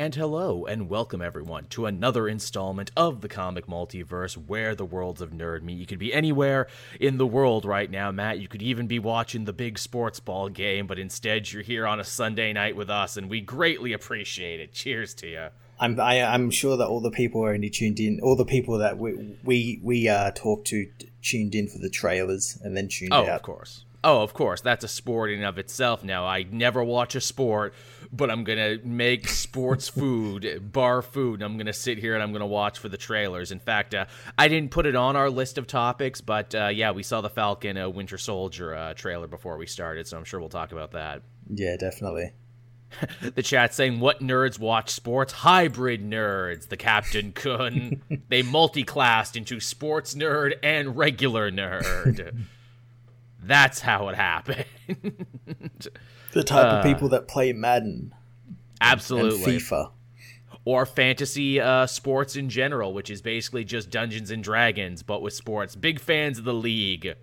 And hello, and welcome everyone to another installment of the Comic Multiverse where the worlds of nerd meet. You could be anywhere in the world right now, Matt. You could even be watching the big sports ball game, but instead you're here on a Sunday night with us, and we greatly appreciate it. Cheers to you. I'm I, am i am sure that all the people are only tuned in. All the people that we we we uh, talked to tuned in for the trailers and then tuned oh, out. Oh, of course. Oh, of course. That's a sport in of itself. Now, I never watch a sport but I'm gonna make sports food, bar food. and I'm gonna sit here and I'm gonna watch for the trailers. In fact, uh, I didn't put it on our list of topics, but uh, yeah, we saw the Falcon uh, Winter Soldier uh, trailer before we started, so I'm sure we'll talk about that. Yeah, definitely. the chat saying, "What nerds watch sports? Hybrid nerds." The captain couldn't. they multi-classed into sports nerd and regular nerd. That's how it happened. The type uh, of people that play Madden. Absolutely. FIFA. Or fantasy uh, sports in general, which is basically just Dungeons and Dragons, but with sports. Big fans of the league.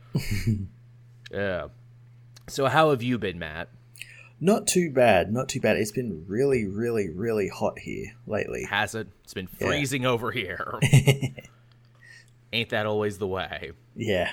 yeah. So, how have you been, Matt? Not too bad. Not too bad. It's been really, really, really hot here lately. Has it? It's been freezing yeah. over here. Ain't that always the way? Yeah.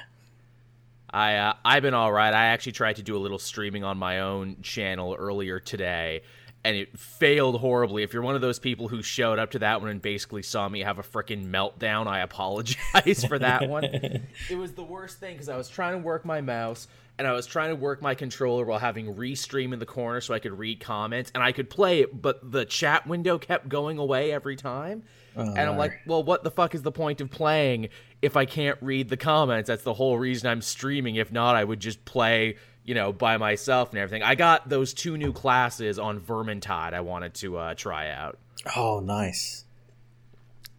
I uh, I've been all right. I actually tried to do a little streaming on my own channel earlier today, and it failed horribly. If you're one of those people who showed up to that one and basically saw me have a freaking meltdown, I apologize for that one. it was the worst thing because I was trying to work my mouse and I was trying to work my controller while having restream in the corner so I could read comments and I could play it, but the chat window kept going away every time. Uh, and I'm like, well, what the fuck is the point of playing if I can't read the comments? That's the whole reason I'm streaming. If not, I would just play, you know, by myself and everything. I got those two new classes on Vermintide I wanted to uh, try out. Oh, nice.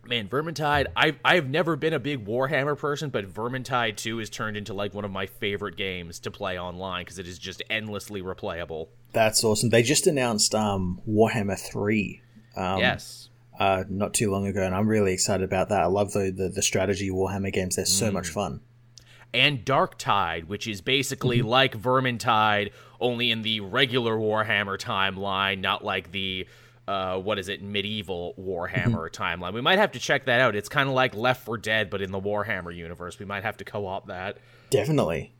Man, Vermintide, I've, I've never been a big Warhammer person, but Vermintide 2 has turned into like one of my favorite games to play online because it is just endlessly replayable. That's awesome. They just announced um, Warhammer 3. Um, yes uh, not too long ago, and I'm really excited about that. I love the the, the strategy Warhammer games; they're so mm. much fun. And Darktide, which is basically mm-hmm. like Vermintide, only in the regular Warhammer timeline, not like the uh, what is it, medieval Warhammer mm-hmm. timeline. We might have to check that out. It's kind of like Left 4 Dead, but in the Warhammer universe. We might have to co-op that. Definitely.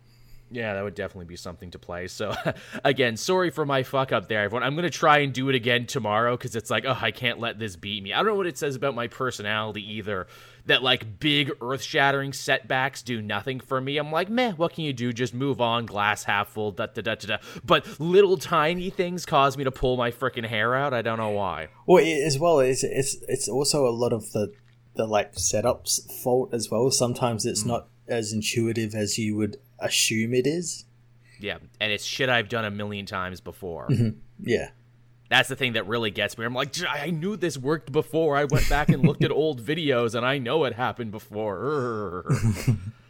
Yeah, that would definitely be something to play. So, again, sorry for my fuck up there, everyone. I'm going to try and do it again tomorrow because it's like, oh, I can't let this beat me. I don't know what it says about my personality either. That, like, big earth shattering setbacks do nothing for me. I'm like, meh, what can you do? Just move on, glass half full, da da da da da. But little tiny things cause me to pull my freaking hair out. I don't know why. Well, as well, it's, it's, it's also a lot of the, the, like, setups fault as well. Sometimes it's mm. not as intuitive as you would assume it is. Yeah, and it's shit I've done a million times before. Mm-hmm. Yeah. That's the thing that really gets me. I'm like, I knew this worked before. I went back and looked at old videos and I know it happened before.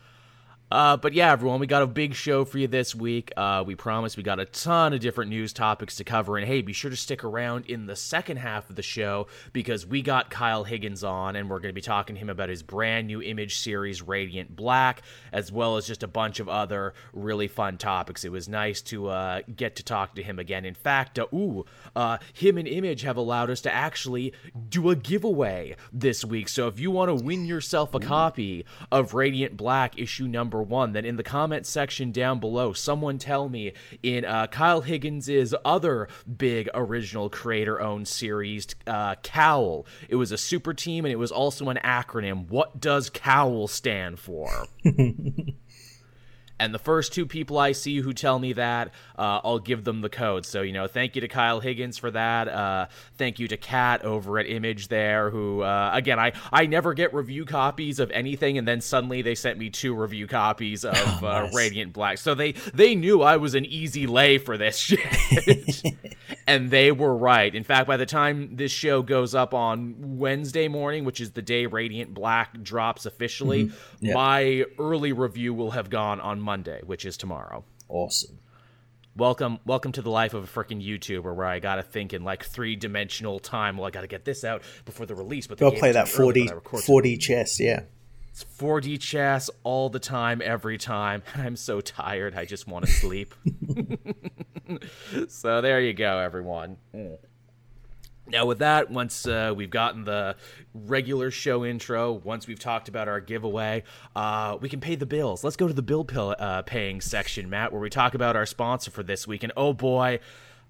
Uh, but yeah, everyone, we got a big show for you this week. Uh, we promise we got a ton of different news topics to cover. And hey, be sure to stick around in the second half of the show because we got Kyle Higgins on and we're going to be talking to him about his brand new image series, Radiant Black, as well as just a bunch of other really fun topics. It was nice to uh, get to talk to him again. In fact, uh, ooh, uh, him and Image have allowed us to actually do a giveaway this week. So if you want to win yourself a copy of Radiant Black issue number one, then in the comment section down below, someone tell me in uh, Kyle Higgins's other big original creator owned series, uh, Cowl, it was a super team and it was also an acronym. What does Cowl stand for? And the first two people I see who tell me that, uh, I'll give them the code. So, you know, thank you to Kyle Higgins for that. Uh, thank you to Kat over at Image there, who, uh, again, I, I never get review copies of anything, and then suddenly they sent me two review copies of oh, uh, nice. Radiant Black. So they, they knew I was an easy lay for this shit. and they were right. In fact, by the time this show goes up on Wednesday morning, which is the day Radiant Black drops officially, mm-hmm. my early review will have gone on Monday, which is tomorrow. Awesome. Welcome, welcome to the life of a freaking YouTuber, where I gotta think in like three dimensional time. Well, I gotta get this out before the release, but go play that 40, 4D chess. Yeah, it's 4D chess all the time, every time. I'm so tired, I just want to sleep. so there you go, everyone. Mm. Now, with that, once uh, we've gotten the regular show intro, once we've talked about our giveaway, uh, we can pay the bills. Let's go to the bill pill, uh, paying section, Matt, where we talk about our sponsor for this week. And oh boy,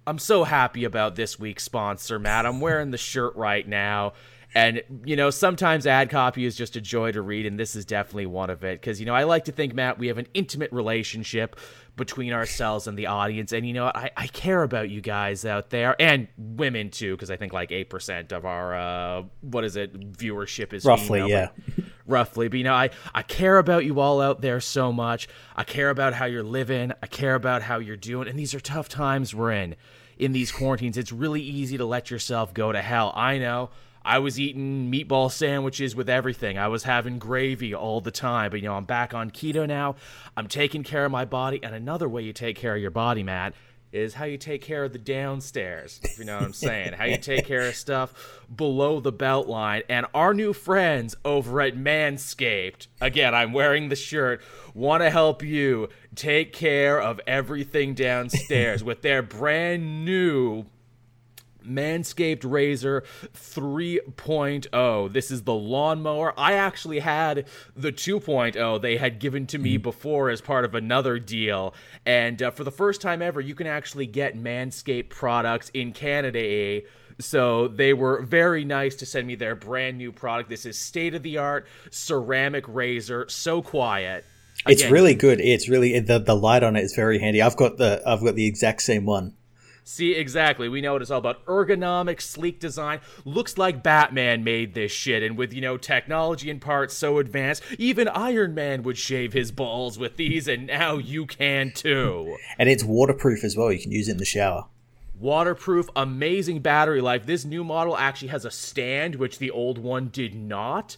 I'm so happy about this week's sponsor, Matt. I'm wearing the shirt right now. And, you know, sometimes ad copy is just a joy to read, and this is definitely one of it. Because, you know, I like to think, Matt, we have an intimate relationship between ourselves and the audience. And, you know, I, I care about you guys out there, and women too, because I think like 8% of our, uh, what is it, viewership is roughly, female, yeah. roughly. But, you know, I, I care about you all out there so much. I care about how you're living, I care about how you're doing. And these are tough times we're in. In these quarantines, it's really easy to let yourself go to hell. I know. I was eating meatball sandwiches with everything. I was having gravy all the time. But, you know, I'm back on keto now. I'm taking care of my body. And another way you take care of your body, Matt, is how you take care of the downstairs. If you know what I'm saying. how you take care of stuff below the belt line. And our new friends over at Manscaped, again, I'm wearing the shirt, want to help you take care of everything downstairs with their brand new Manscaped Razor 3.0. This is the lawnmower. I actually had the 2.0 they had given to me before as part of another deal. And uh, for the first time ever, you can actually get Manscaped products in Canada. So they were very nice to send me their brand new product. This is state of the art ceramic razor, so quiet. It's really good. It's really the the light on it is very handy. I've got the I've got the exact same one. See, exactly. We know what it's all about. Ergonomic, sleek design. Looks like Batman made this shit. And with, you know, technology in parts so advanced, even Iron Man would shave his balls with these, and now you can too. And it's waterproof as well. You can use it in the shower. Waterproof, amazing battery life. This new model actually has a stand, which the old one did not.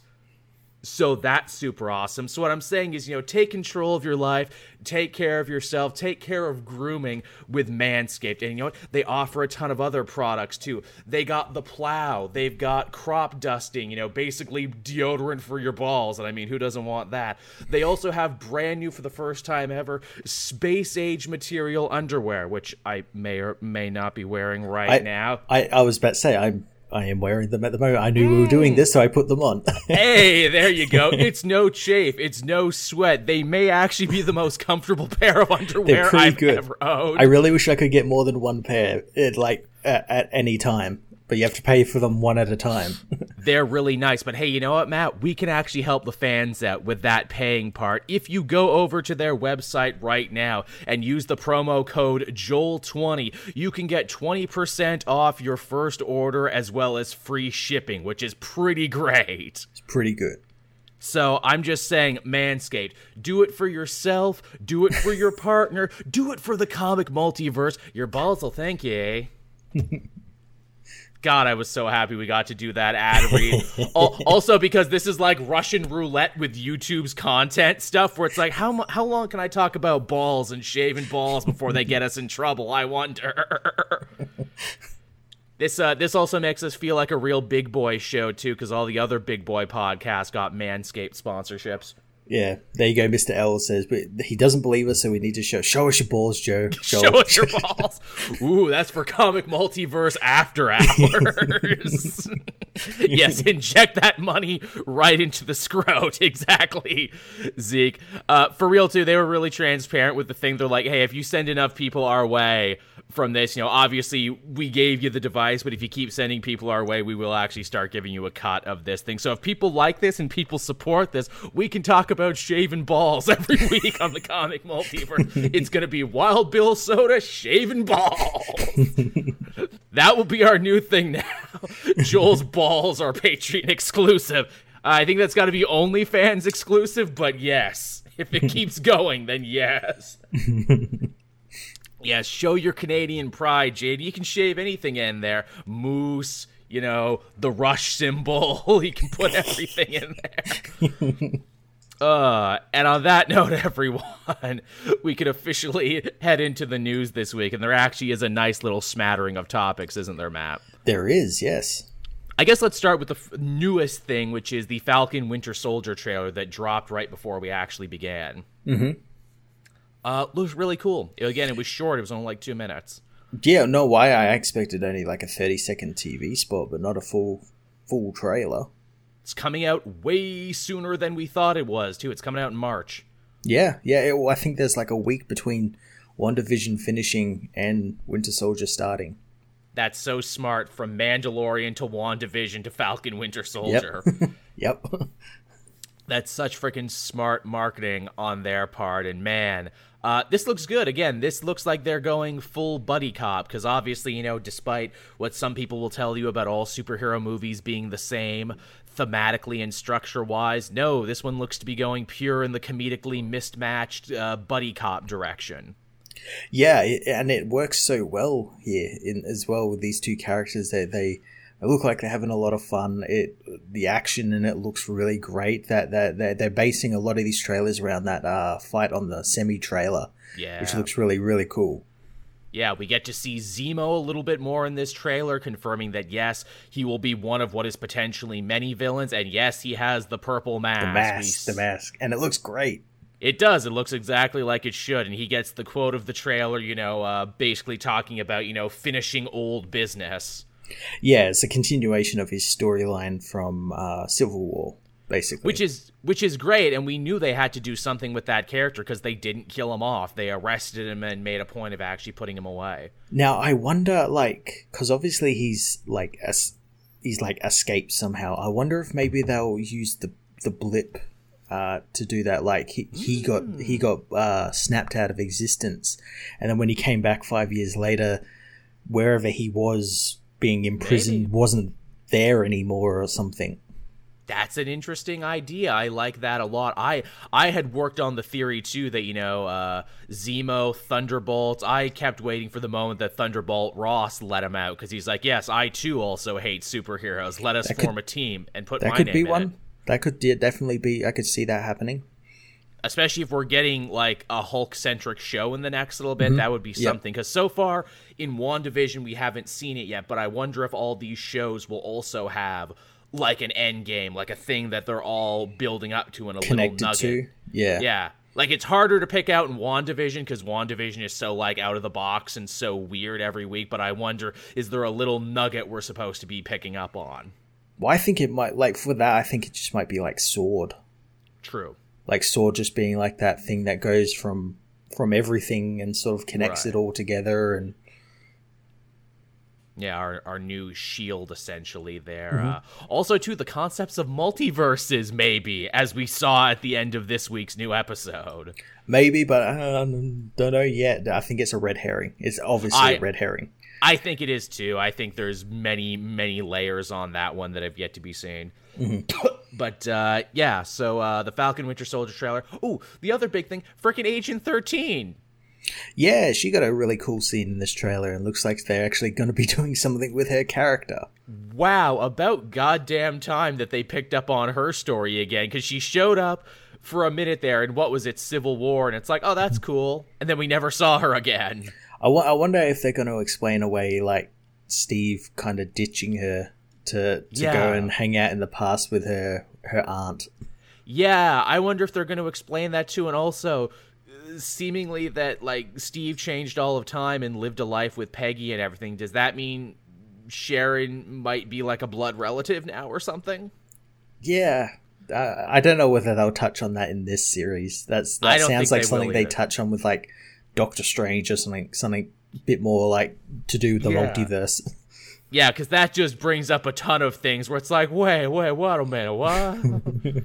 So that's super awesome. So what I'm saying is, you know, take control of your life, take care of yourself, take care of grooming with Manscaped. And you know what? They offer a ton of other products too. They got the plow, they've got crop dusting, you know, basically deodorant for your balls. And I mean, who doesn't want that? They also have brand new for the first time ever space age material underwear, which I may or may not be wearing right I- now. I, I was about to say I'm I am wearing them at the moment. I knew we were doing this, so I put them on. hey, there you go. It's no chafe. It's no sweat. They may actually be the most comfortable pair of underwear I've good. ever owned. I really wish I could get more than one pair, it, like at, at any time. But you have to pay for them one at a time. They're really nice. But hey, you know what, Matt? We can actually help the fans out with that paying part. If you go over to their website right now and use the promo code JOEL20, you can get 20% off your first order as well as free shipping, which is pretty great. It's pretty good. So I'm just saying, Manscaped, do it for yourself, do it for your partner, do it for the comic multiverse. Your balls will thank you, eh? God, I was so happy we got to do that ad read. Also, because this is like Russian roulette with YouTube's content stuff, where it's like, how how long can I talk about balls and shaving balls before they get us in trouble? I wonder. This uh, this also makes us feel like a real big boy show too, because all the other big boy podcasts got Manscaped sponsorships. Yeah, there you go. Mr. L says, but he doesn't believe us, so we need to show show us your balls, Joe. Show us your balls. Ooh, that's for comic multiverse after hours. yes, inject that money right into the scrot. Exactly, Zeke. Uh, for real too, they were really transparent with the thing. They're like, hey, if you send enough people our way from this, you know, obviously we gave you the device, but if you keep sending people our way, we will actually start giving you a cut of this thing. So if people like this and people support this, we can talk about shaving balls every week on the comic multiverse. it's gonna be Wild Bill Soda shaving balls. that will be our new thing now. Joel's balls are Patreon exclusive. I think that's got to be OnlyFans exclusive, but yes, if it keeps going, then yes. yes, show your Canadian pride, Jade. You can shave anything in there. Moose, you know, the Rush symbol. you can put everything in there. Uh, and on that note, everyone, we can officially head into the news this week, and there actually is a nice little smattering of topics, isn't there, Matt? There is, yes. I guess let's start with the f- newest thing, which is the Falcon Winter Soldier trailer that dropped right before we actually began. Mm-hmm. Uh, looks really cool. Again, it was short; it was only like two minutes. Yeah, no, why I expected only like a 30 second TV spot, but not a full full trailer. It's coming out way sooner than we thought it was, too. It's coming out in March. Yeah, yeah, it, I think there's like a week between WandaVision finishing and Winter Soldier starting. That's so smart from Mandalorian to WandaVision to Falcon Winter Soldier. Yep. yep. That's such freaking smart marketing on their part. And man, uh, this looks good. Again, this looks like they're going full buddy cop because obviously, you know, despite what some people will tell you about all superhero movies being the same thematically and structure wise, no, this one looks to be going pure in the comedically mismatched uh, buddy cop direction. Yeah, and it works so well here in as well with these two characters that they, they look like they're having a lot of fun. It the action in it looks really great. That that they're, they're basing a lot of these trailers around that uh, fight on the semi trailer, Yeah. which looks really really cool. Yeah, we get to see Zemo a little bit more in this trailer, confirming that yes, he will be one of what is potentially many villains, and yes, he has the purple mask. The mask, s- the mask, and it looks great. It does. It looks exactly like it should, and he gets the quote of the trailer. You know, uh, basically talking about you know finishing old business. Yeah, it's a continuation of his storyline from uh, Civil War, basically. which is which is great and we knew they had to do something with that character because they didn't kill him off they arrested him and made a point of actually putting him away Now I wonder, like, because obviously he's like es- he's like escaped somehow. I wonder if maybe they'll use the the blip uh, to do that. Like he, he got he got uh, snapped out of existence, and then when he came back five years later, wherever he was being imprisoned Maybe. wasn't there anymore or something. That's an interesting idea i like that a lot i i had worked on the theory too that you know uh zemo thunderbolt i kept waiting for the moment that thunderbolt ross let him out because he's like yes i too also hate superheroes let us That form could- a team and put That my could name be in one. it. That could de- definitely be. I could see that happening. especially if we're getting like a Hulk centric show in the next little bit, that would be Mm-hmm. Yep. something. Because so far in WandaVision, we haven't seen it yet, but I wonder if all these shows will also have like an end game, like a thing that they're all building up to in a Connected little nugget. to. Yeah. Yeah. Like it's harder to pick out in WandaVision because WandaVision is so like out of the box and so weird every week. But I wonder, is there a little nugget we're supposed to be picking up on? Well, I think it might like for that. I think it just might be like Sword. True. like sword just being like that thing that goes from from everything and sort of connects Right. it all together and Yeah, our, our new shield essentially there. Mm-hmm. Uh, also, too, the concepts of multiverses, maybe, as we saw at the end of this week's new episode. maybe but i don't know yet i think it's a red herring it's obviously I- a red herring I think it is too. I think there's many, many layers on that one that have yet to be seen. Mm-hmm. but uh, yeah, so uh, the Falcon Winter Soldier trailer. Ooh, the other big thing, freaking Agent 13. Yeah she got a really cool scene in this trailer and looks like they're actually going to be doing something with her character Wow, about goddamn time that they picked up on her story again because she showed up for a minute there and what was it, Civil War, and it's like, oh, that's cool. And then we never saw her again. I wonder if they're going to explain away like steve kind of ditching her to to Yeah. go and hang out in the past with her her aunt Yeah, I wonder if they're going to explain that too, and also seemingly that like Steve changed all of time and lived a life with Peggy and everything. Does that mean Sharon might be like a blood relative now or something? Yeah. Uh, I don't know whether they'll touch on that in this series. That's that sounds like they something they touch on with like Doctor Strange or something something a bit more like to do with the Yeah. multiverse. Yeah, because that just brings up a ton of things where it's like, wait, wait, what a minute, what?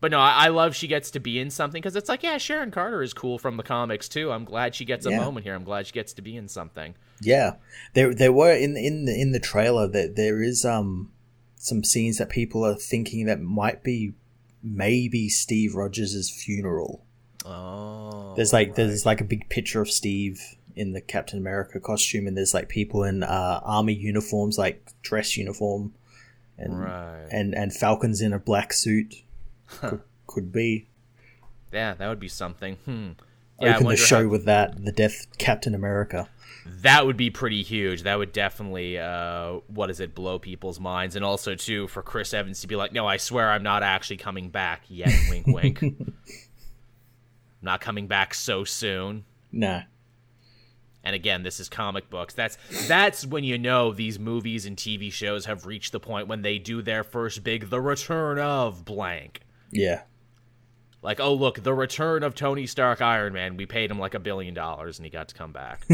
but no, I, I love she gets to be in something because it's like, yeah, Sharon Carter is cool from the comics too. I'm glad she gets a Yeah. moment here. I'm glad she gets to be in something. yeah. There there were in in the in the trailer that there is um some scenes that people are thinking that might be maybe Steve Rogers' funeral. Oh, There's like there's like a big picture of Steve in the Captain America costume and there's like people in uh, army uniforms like dress uniform and right. and and Falcon's in a black suit. Could, could be. Yeah, that would be something. Hmm. Yeah, Open the show how- with that, the Death Captain America. that would be pretty huge. That would definitely, uh, what is it, blow people's minds. And also, too, for Chris Evans to be like, no, I swear I'm not actually coming back yet. wink, wink. I'm not coming back so soon. Nah. And again, this is comic books. That's that's when you know these movies and TV shows have reached the point when they do their first big the return of blank. Yeah. Like, oh look, the return of Tony Stark Iron Man. We paid him like a billion dollars and he got to come back.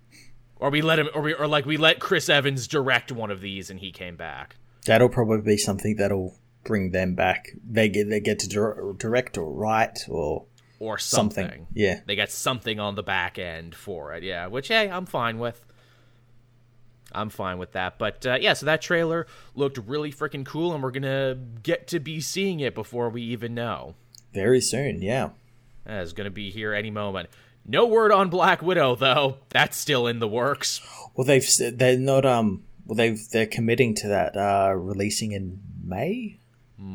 or we let him or we or like we let Chris Evans direct one of these and he came back. That'll probably be something that'll bring them back. They get they get to direct or write or or something. something. Yeah. They got something on the back end for it. Yeah, which hey, I'm fine with. I'm fine with that. But uh, yeah, so that trailer looked really freaking cool, and we're gonna get to be seeing it before we even know. Very soon, yeah. It's gonna be here any moment. No word on Black Widow though. That's still in the works. Well, they've they're not um. Well, they've they're committing to that uh releasing in May.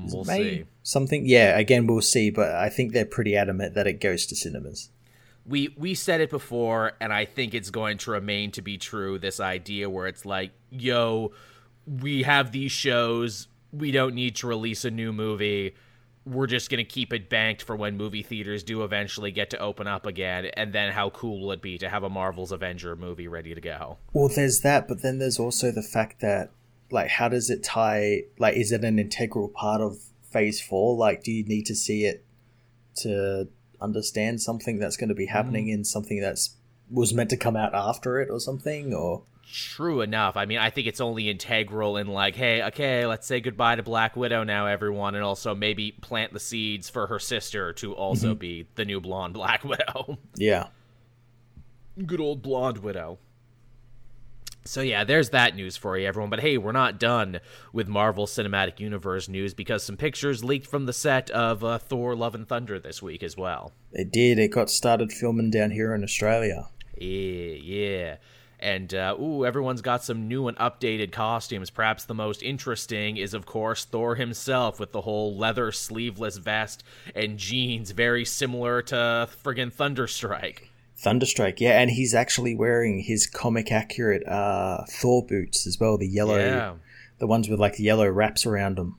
Is We'll May? see. Something. Yeah. Again, we'll see. But I think they're pretty adamant that it goes to cinemas. We we said it before and i think it's going to remain to be true this idea where it's like yo we have these shows we don't need to release a new movie we're just going to keep it banked for when movie theaters do eventually get to open up again and then how cool will it be to have a marvel's avenger movie ready to go Well, there's that, but then there's also the fact that, like, how does it tie? Like, is it an integral part of Phase Four? Like, do you need to see it to understand something that's going to be hmm. happening in something that's was meant to come out after it or something? Or True enough. I mean, I think it's only integral in like, hey, okay, let's say goodbye to Black Widow now, everyone, and also maybe plant the seeds for her sister to also mm-hmm. be the new blonde Black Widow. yeah, Good old blonde Widow. So yeah, there's that news for you, everyone. But hey, we're not done with Marvel Cinematic Universe news because some pictures leaked from the set of uh, Thor: Love and Thunder this week as well. it did. It got started filming down here in Australia. Yeah, yeah. And uh, ooh, everyone's got some new and updated costumes. Perhaps the most interesting is, of course, Thor himself with the whole leather sleeveless vest and jeans, very similar to friggin' Thunderstrike. Thunderstrike, yeah, and he's actually wearing his comic accurate uh, Thor boots as well. The yellow, Yeah. the ones with like yellow wraps around them.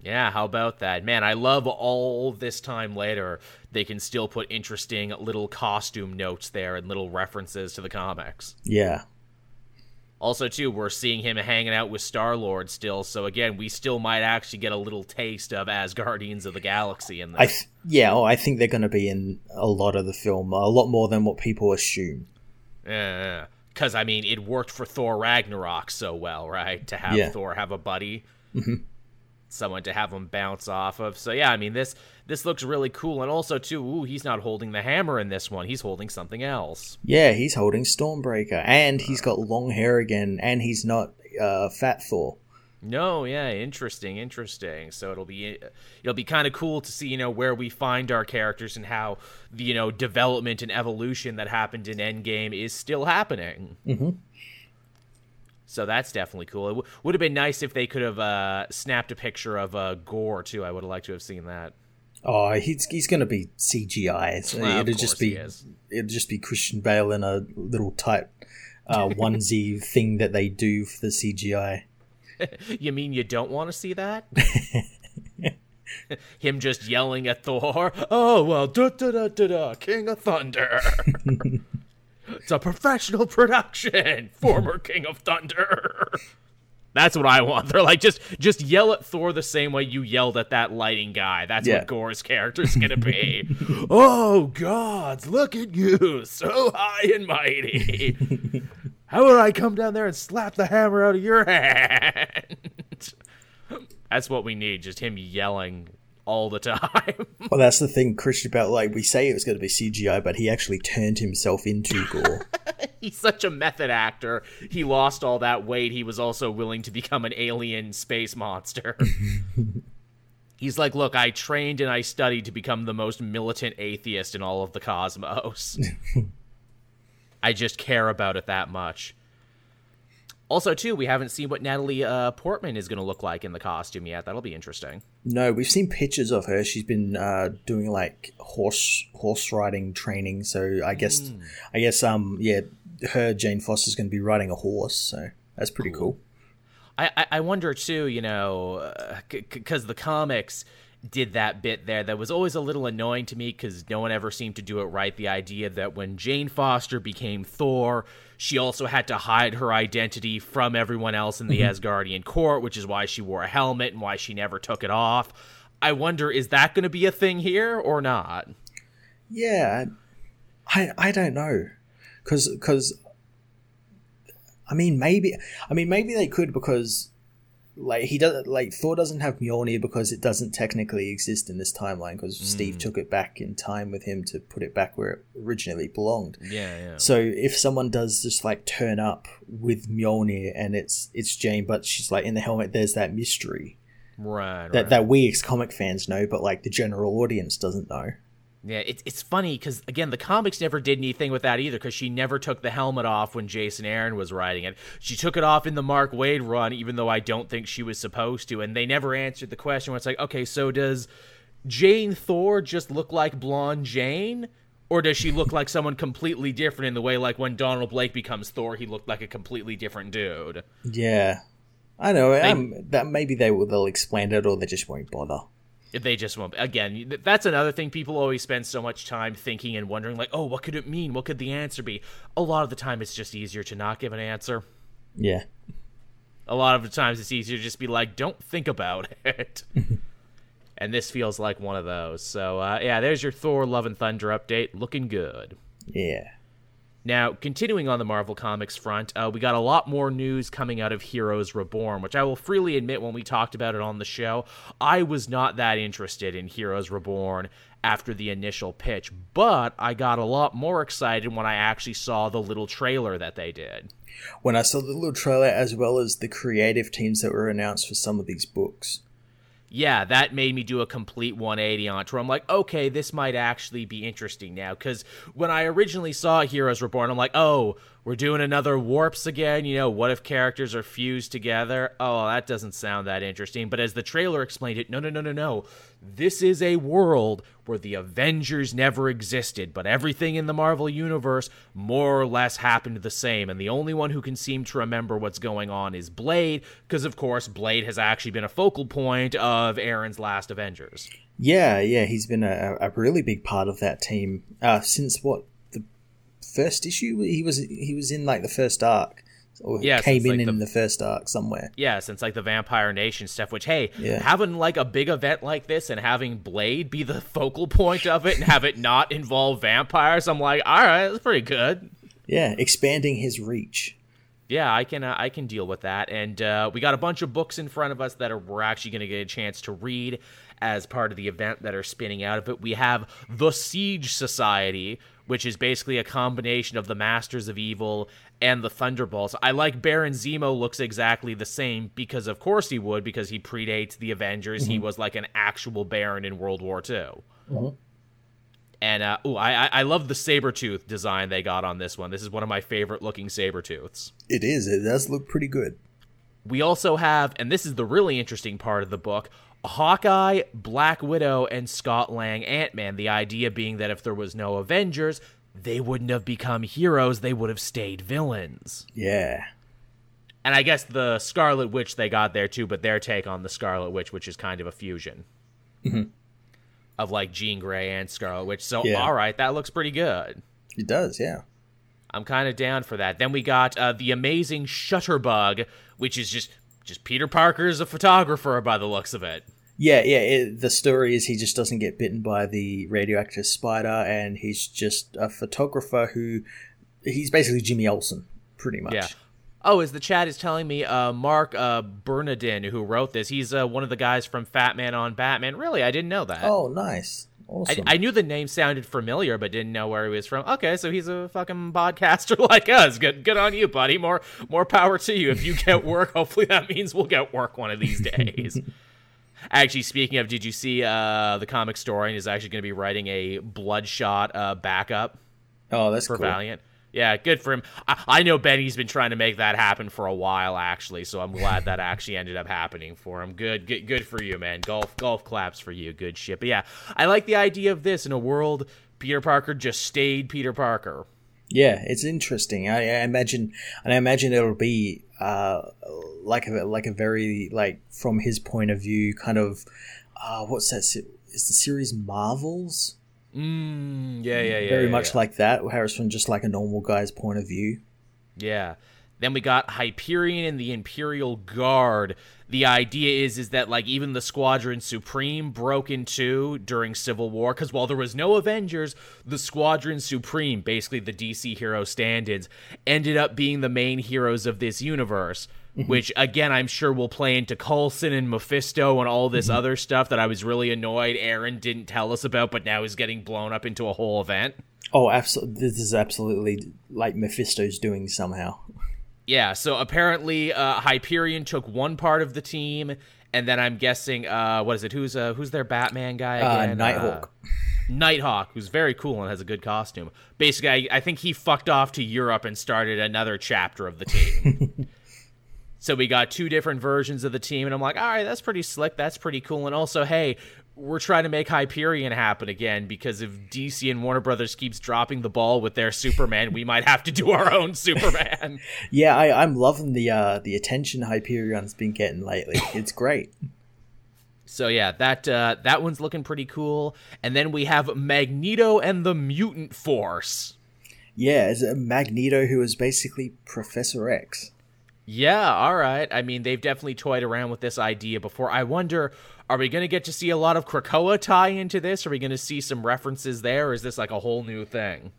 Yeah, how about that? Man, I love all this time later, they can still put interesting little costume notes there and little references to the comics. Yeah, Also, too, we're seeing him hanging out with Star Lord still, so again, we still might actually get a little taste of as Guardians of the Galaxy in this. I th- yeah, oh, I think they're going to be in a lot of the film, a lot more than what people assume. Yeah, because I mean, it worked for Thor Ragnarok so well, right? To have Yeah. Thor have a buddy, mm-hmm. someone to have him bounce off of. So yeah, I mean this this looks really cool, and also too, ooh, he's not holding the hammer in this one; he's holding something else. Yeah, he's holding Stormbreaker, and he's got long hair again, and he's not uh, Fat Thor. No, yeah, interesting, interesting. So it'll be it'll be kind of cool to see, you know, where we find our characters and how the you know development and evolution that happened in Endgame is still happening. Mm-hmm. So that's definitely cool. It w- would have been nice if they could have uh, snapped a picture of uh, Gorr too. I would have liked to have seen that. Oh, he's he's going to be CGI. So Well, it'll just be it'll just be Christian Bale in a little tight uh, onesie thing that they do for the CGI. You mean you don't want to see that? Him just yelling at Thor. Oh well, da da da da da, King of Thunder. it's a professional production. Former King of Thunder. That's what I want. They're like just just yell at Thor the same way you yelled at that lighting guy. That's Yeah. what Gorr's character's gonna be. oh gods, look at you, so high and mighty. How would I come down there and slap the hammer out of your hand? That's what we need, just him yelling all the time. Well, that's the thing, Christian Bale. Like we say, it was going to be CGI, but he actually turned himself into Gorr. He's such a method actor. He lost all that weight. He was also willing to become an alien space monster. He's like, look, I trained and I studied to become the most militant atheist in all of the cosmos. I just care about it that much. Also, too, we haven't seen what Natalie uh, Portman is going to look like in the costume yet. That'll be interesting. no, we've seen pictures of her. She's been uh, doing like horse horse riding training. So I guess I guess um yeah, her Jane Foster's going to be riding a horse. So that's pretty cool. I, I, I wonder too, you know, because the comics, did that bit there that was always a little annoying to me because no one ever seemed to do it right. The idea that when Jane Foster became Thor, she also had to hide her identity from everyone else in the mm-hmm. Asgardian court, which is why she wore a helmet and why she never took it off. I wonder, is that going to be a thing here or not? Yeah, I I don't know, because because I mean maybe I mean maybe they could because like he doesn't like Thor doesn't have Mjolnir because it doesn't technically exist in this timeline because mm. Steve took it back in time with him to put it back where it originally belonged. Yeah, yeah. So if someone does just like turn up with Mjolnir and it's it's Jane, but she's like in the helmet, there's that mystery. Right. That right. that we as comic fans know, but like the general audience doesn't know. Yeah, it's it's funny because again, the comics never did anything with that either because she never took the helmet off when Jason Aaron was writing it. She took it off in the Mark Waid run, even though I don't think she was supposed to, and they never answered the question. Where it's like, okay, so does Jane Thor just look like blonde Jane? Or does she look like someone completely different in the way, like when Donald Blake becomes Thor, he looked like a completely different dude? Yeah, I know. They, um, that maybe they will they'll explain it, or they just won't bother they just won't. Again, that's another thing. People always spend so much time thinking and wondering, like, oh, what could it mean? What could the answer be? A lot of the time, it's just easier to not give an answer. Yeah. A lot of the times, it's easier to just be like, don't think about it. and this feels like one of those. So, uh, yeah, there's your Thor Love and Thunder update. Looking good. Yeah. Now, continuing on the Marvel Comics front, uh, we got a lot more news coming out of Heroes Reborn, which I will freely admit when we talked about it on the show, I was not that interested in Heroes Reborn after the initial pitch, but I got a lot more excited when I actually saw the little trailer that they did. When I saw the little trailer, as well as the creative teams that were announced for some of these books yeah, that made me do a complete 180 on it. Where I'm like, okay, this might actually be interesting now. Because when I originally saw Heroes Reborn, I'm like, oh, we're doing another warps again. You know, what if characters are fused together? Oh, that doesn't sound that interesting. But as the trailer explained it, no, no, no, no, no. This is a world where the Avengers never existed, but everything in the Marvel Universe more or less happened the same. And the only one who can seem to remember what's going on is Blade, because of course, Blade has actually been a focal point of Aaron's last Avengers. Yeah, yeah, he's been a, a really big part of that team uh, since what first issue? He was he was in like the first arc. Or yeah, came in like in the, the, first arc somewhere. Yeah, since like the Vampire Nation stuff. Which hey, yeah. having like a big event like this and having Blade be the focal point of it and have it not involve vampires, I'm like, all right, that's pretty good. Yeah, expanding his reach. Yeah, I can uh, I can deal with that, and uh, we got a bunch of books in front of us that are, we're actually going to get a chance to read as part of the event that are spinning out of it. We have the Siege Society, which is basically a combination of the Masters of Evil and the Thunderbolts. I like Baron Zemo looks exactly the same because of course he would because he predates the Avengers. Mm-hmm. He was like an actual Baron in World War II. Mm-hmm. And uh, ooh, I I love the saber tooth design they got on this one. This is one of my favorite looking saber tooths. It is. It does look pretty good. We also have, and this is the really interesting part of the book, Hawkeye, Black Widow, and Scott Lang Ant Man. The idea being that if there was no Avengers, they wouldn't have become heroes, they would have stayed villains. Yeah. And I guess the Scarlet Witch they got there too, but their take on the Scarlet Witch, which is kind of a fusion mm-hmm. of like Jean Grey and Scarlet Witch. So, yeah. all right, that looks pretty good. It does, yeah. I'm kind of down for that. Then we got uh, the amazing Shutterbug, which is just just Peter Parker as a photographer by the looks of it. Yeah, yeah. It, the story is he just doesn't get bitten by the radioactive spider, and he's just a photographer who he's basically Jimmy Olsen, pretty much. Yeah. Oh, as the chat is telling me, uh, Marc uh, Bernardin, who wrote this, he's uh, one of the guys from Fat Man on Batman. Really, I didn't know that. Oh, nice. Awesome. I, I, knew the name sounded familiar, but didn't know where he was from. Okay, so he's a fucking podcaster like us. Good, good on you, buddy. More, more power to you. If you get work, hopefully that means we'll get work one of these days. Actually, speaking of, did you see uh, the comic story is actually going to be writing a Bloodshot uh, backup? Oh, that's for cool. Valiant. Yeah, good for him. I, I, know Benny's been trying to make that happen for a while, actually. So I'm glad that actually ended up happening for him. Good, good, good for you, man. Golf, golf claps for you. Good shit. But yeah, I like the idea of this in a world Peter Parker just stayed Peter Parker. Yeah, it's interesting. I, I imagine, and I imagine it'll be uh, like a like a very like from his point of view, kind of uh, what's that? Is the series Marvels? Mm, yeah, yeah, yeah. very yeah, much yeah. like that, where it's from just like a normal guy's point of view. Yeah. Then we got Hyperion and the Imperial Guard. The idea is is that like even the Squadron Supreme broke in two during Civil War because while there was no Avengers, the Squadron Supreme, basically the DC hero stand-ins, ended up being the main heroes of this universe. Which again, I'm sure will play into Coulson and Mephisto and all this other stuff that I was really annoyed Aaron didn't tell us about, but now is getting blown up into a whole event. Oh, absolutely! This is absolutely like Mephisto's doing somehow. Yeah, so apparently uh, Hyperion took one part of the team, and then I'm guessing, uh, what is it? Who's uh, who's their Batman guy Uh, again? Nighthawk. Uh, Nighthawk, who's very cool and has a good costume. Basically, I, I think he fucked off to Europe and started another chapter of the team. so we got two different versions of the team, and I'm like, all right, that's pretty slick. That's pretty cool. And also, hey, we're trying to make Hyperion happen again because if DC and Warner Brothers keeps dropping the ball with their Superman, we might have to do our own Superman. Yeah, I, I'm loving the uh, the attention Hyperion's been getting lately. It's great. So yeah, that uh, that one's looking pretty cool. And then we have Magneto and the Mutant Force. Yeah, it's a Magneto who is basically Professor X. Yeah, all right. I mean, they've definitely toyed around with this idea before. I wonder, are we going to get to see a lot of Krakoa tie into this? Are we going to see some references there, or is this like a whole new thing?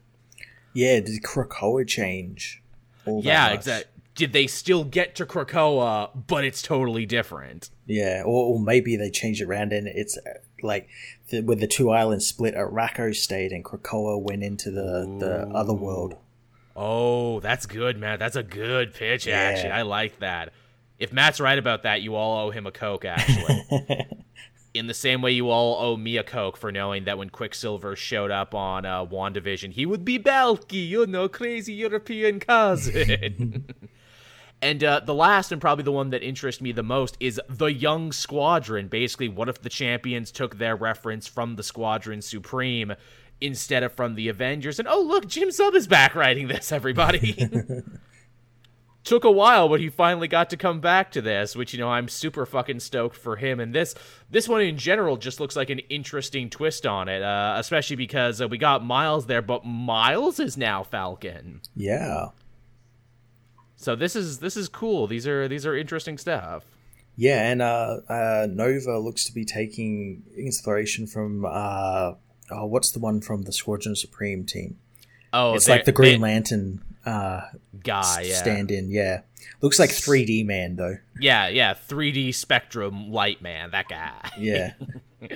Yeah, did Krakoa change? Yeah, exactly. Did they still get to Krakoa, but it's totally different? Yeah, or, or maybe they changed around and it's like the, with the two islands split, Arakko stayed and Krakoa went into the, the other world. Oh, that's good, Matt. That's a good pitch, Yeah. actually. I like that. If Matt's right about that, you all owe him a Coke, actually. In the same way you all owe me a Coke for knowing that when Quicksilver showed up on uh, WandaVision, he would be Balki, you know, crazy European cousin. and uh, the last, and probably the one that interests me the most, is the Young Squadron. Basically, what if the champions took their reference from the Squadron Supreme instead of from the Avengers? And oh, look, Jim Zub is back writing this, everybody. Took a while, but he finally got to come back to this, which you know I'm super fucking stoked for him. And this this one in general just looks like an interesting twist on it, uh, especially because uh, we got Miles there, but Miles is now Falcon. Yeah. So this is this is cool. These are these are interesting stuff. Yeah, and uh, uh, Nova looks to be taking inspiration from uh, oh, what's the one from the Squadron Supreme team? Oh, It's like the Green they- Lantern uh, guy. Yeah, stand-in. Yeah, looks like 3D man though. yeah, yeah. 3D Spectrum Light Man, that guy. Yeah,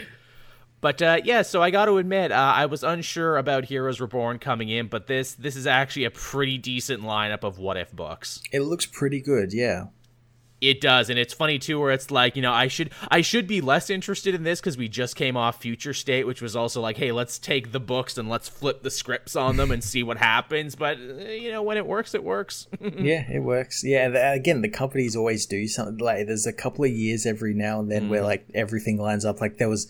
But uh, yeah, so I got to admit, uh, I was unsure about Heroes Reborn coming in, but this this is actually a pretty decent lineup of what if books. it looks pretty good. Yeah, It does, and it's funny too, where it's like you know I should I should be less interested in this because we just came off Future State, which was also like, hey, let's take the books and let's flip the scripts on them and see what happens. But uh, you know, when it works, it works. yeah, it works. Yeah, the, again, the companies always do something like there's a couple of years every now and then where like everything lines up. Like there was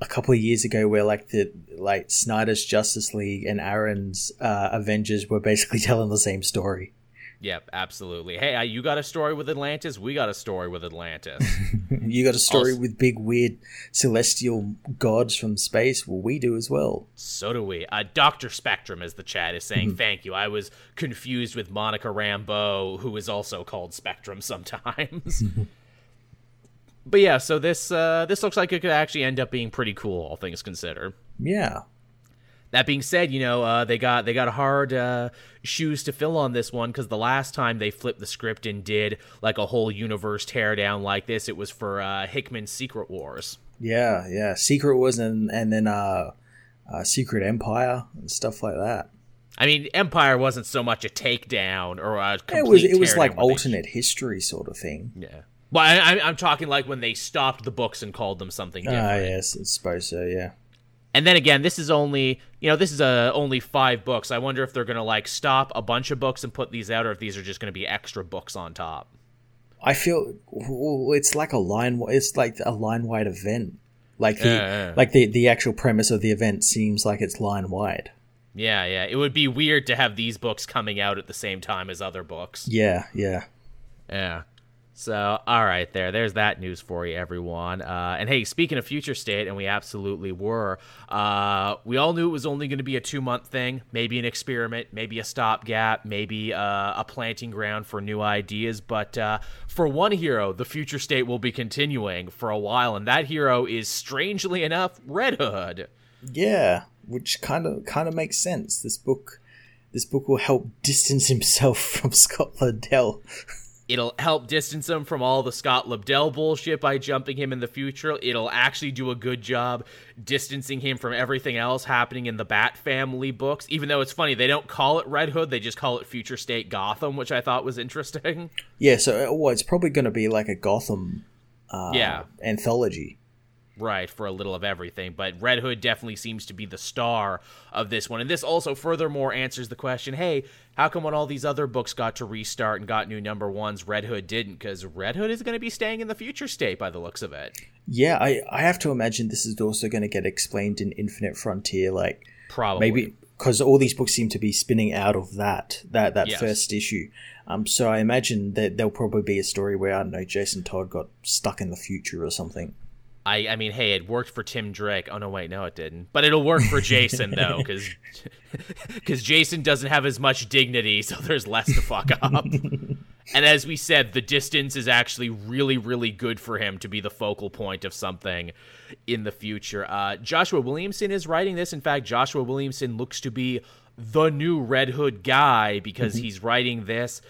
a couple of years ago where like the like Snyder's Justice League and Aaron's uh, Avengers were basically telling the same story. Yep, absolutely. Hey, uh, you got a story with Atlantis? We got a story with Atlantis. You got a story Also- with big weird celestial gods from space. Well, we do as well. So do we. Uh, Dr. Spectrum, as the chat is saying, thank you. I was confused with Monica Rambeau, who is also called Spectrum sometimes. but yeah, so this uh, this looks like it could actually end up being pretty cool, all things considered. Yeah, That being said, you know uh, they got they got hard uh, shoes to fill on this one because the last time they flipped the script and did like a whole universe teardown like this, it was for uh, Hickman's Secret Wars. yeah, yeah. Secret Wars and and then uh, uh, Secret Empire and stuff like that. I mean, Empire wasn't so much a takedown or a complete It was it was like when they- alternate history sort of thing. Yeah. Well, I, I'm talking like when they stopped the books and called them something different. Ah, yes, I suppose so. Yeah. And then again, this is only you know this is uh, only five books. I wonder if they're gonna like stop a bunch of books and put these out, or if these are just gonna be extra books on top. I feel it's like a line. It's like a line wide event. Like the Yeah, yeah. like the the actual premise of the event seems like it's line wide. Yeah, yeah. It would be weird to have these books coming out at the same time as other books. Yeah, yeah. Yeah. So, all right, there. There's that news for you, everyone. Uh, and hey, speaking of future state, and we absolutely were, uh, we all knew it was only going to be a two month thing, maybe an experiment, maybe a stopgap, maybe uh, a planting ground for new ideas. But uh, for one hero, the future state will be continuing for a while, and that hero is, strangely enough, Red Hood. Yeah, which kind of kind of makes sense. This book, this book will help distance himself from Scott Lobdell. It'll help distance him from all the Scott Lobdell bullshit by jumping him in the future. It'll actually do a good job distancing him from everything else happening in the Bat family books. Even though it's funny, they don't call it Red Hood, they just call it Future State Gotham, which I thought was interesting. Yeah, so well, it's probably going to be like a Gotham uh, Yeah. anthology. Right, for a little of everything. But Red Hood definitely seems to be the star of this one. And this also furthermore answers the question hey, how come when all these other books got to restart and got new number ones, Red Hood didn't? Because Red Hood is going to be staying in the future state by the looks of it. Yeah, I, I have to imagine this is also going to get explained in Infinite Frontier, like Probably. maybe because all these books seem to be spinning out of that that that Yes. first issue. Um, so I imagine that there'll probably be a story where I don't know Jason Todd got stuck in the future or something. I, I mean, hey, it worked for Tim Drake. Oh no, wait, no, it didn't. But it'll work for Jason though, because because Jason doesn't have as much dignity, so there's less to fuck up. and as we said, the distance is actually really, really good for him to be the focal point of something in the future. Uh, Joshua Williamson is writing this. In fact, Joshua Williamson looks to be the new Red Hood guy because he's writing this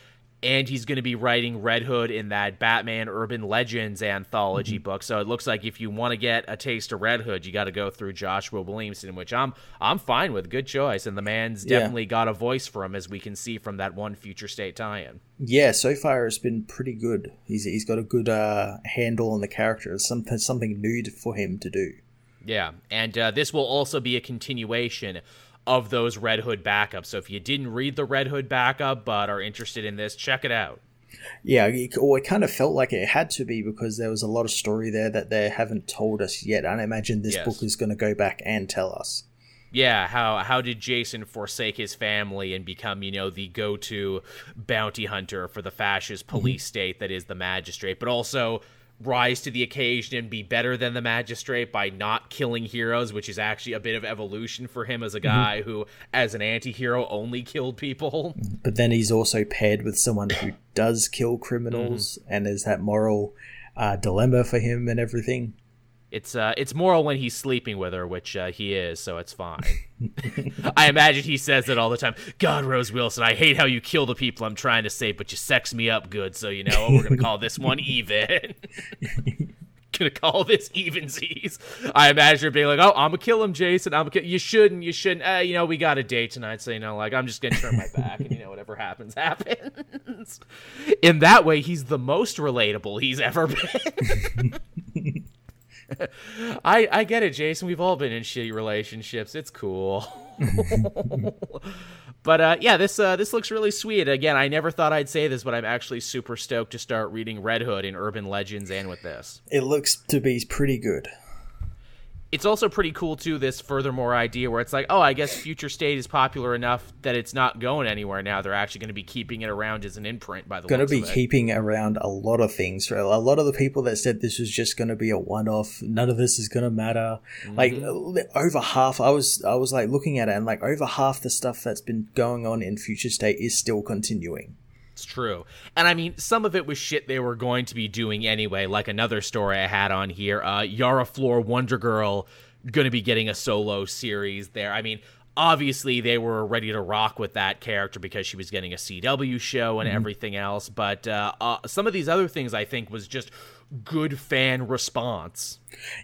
and he's going to be writing Red Hood in that Batman Urban Legends anthology book. So it looks like if you want to get a taste of Red Hood, you got to go through Joshua Williamson, which I'm I'm fine with. Good choice, and the man's Yeah. definitely got a voice for him, as we can see from that one Future State tie-in. Yeah, so far it's been pretty good. He's he's got a good uh, handle on the character. It's something something new for him to do. Yeah, and uh, this will also be a continuation of those Red Hood backups. So if you didn't read the Red Hood backup but are interested in this, check it out. Yeah, it, or it kind of felt like it had to be because there was a lot of story there that they haven't told us yet. And I imagine this Yes. book is going to go back and tell us. Yeah, how how did Jason forsake his family and become, you know, the go-to bounty hunter for the fascist mm-hmm. police state that is the magistrate, but also rise to the occasion and be better than the magistrate by not killing heroes, which is actually a bit of evolution for him as a guy who as an anti-hero only killed people. But then he's also paired with someone who does kill criminals, and there's that moral uh, dilemma for him and everything. It's uh, it's moral when he's sleeping with her, which uh, he is, so it's fine. I imagine he says it all the time. God, Rose Wilson, I hate how you kill the people I'm trying to save, but you sex me up good, so you know we're gonna call this one even. gonna call this evensies. I imagine her being like, "Oh, I'm gonna kill him, Jason. I'm gonna you. Shouldn't you shouldn't? Uh, you know, we got a date tonight, so you know, like I'm just gonna turn my back, and you know, whatever happens, happens." In that way, he's the most relatable he's ever been. I I get it, Jason. We've all been in shitty relationships. It's cool. but uh, yeah, this uh, this looks really sweet. Again, I never thought I'd say this, but I'm actually super stoked to start reading Red Hood in Urban Legends and with this. It looks to be pretty good. It's also pretty cool too. This furthermore idea where it's like, oh, I guess Future State is popular enough that it's not going anywhere now. They're actually going to be keeping it around as an imprint by the way. Going to be keeping around a lot of things. A lot of the people that said this was just going to be a one-off, none of this is going to matter. Mm-hmm. Like uh, over half, I was I was like looking at it, and like over half the stuff that's been going on in Future State is still continuing. It's true. And I mean, some of it was shit they were going to be doing anyway, like another story I had on here. Uh, Yara Flor Wonder Girl going to be getting a solo series there. I mean, obviously they were ready to rock with that character because she was getting a CW show and everything else. But uh, uh, some of these other things I think was just good fan response.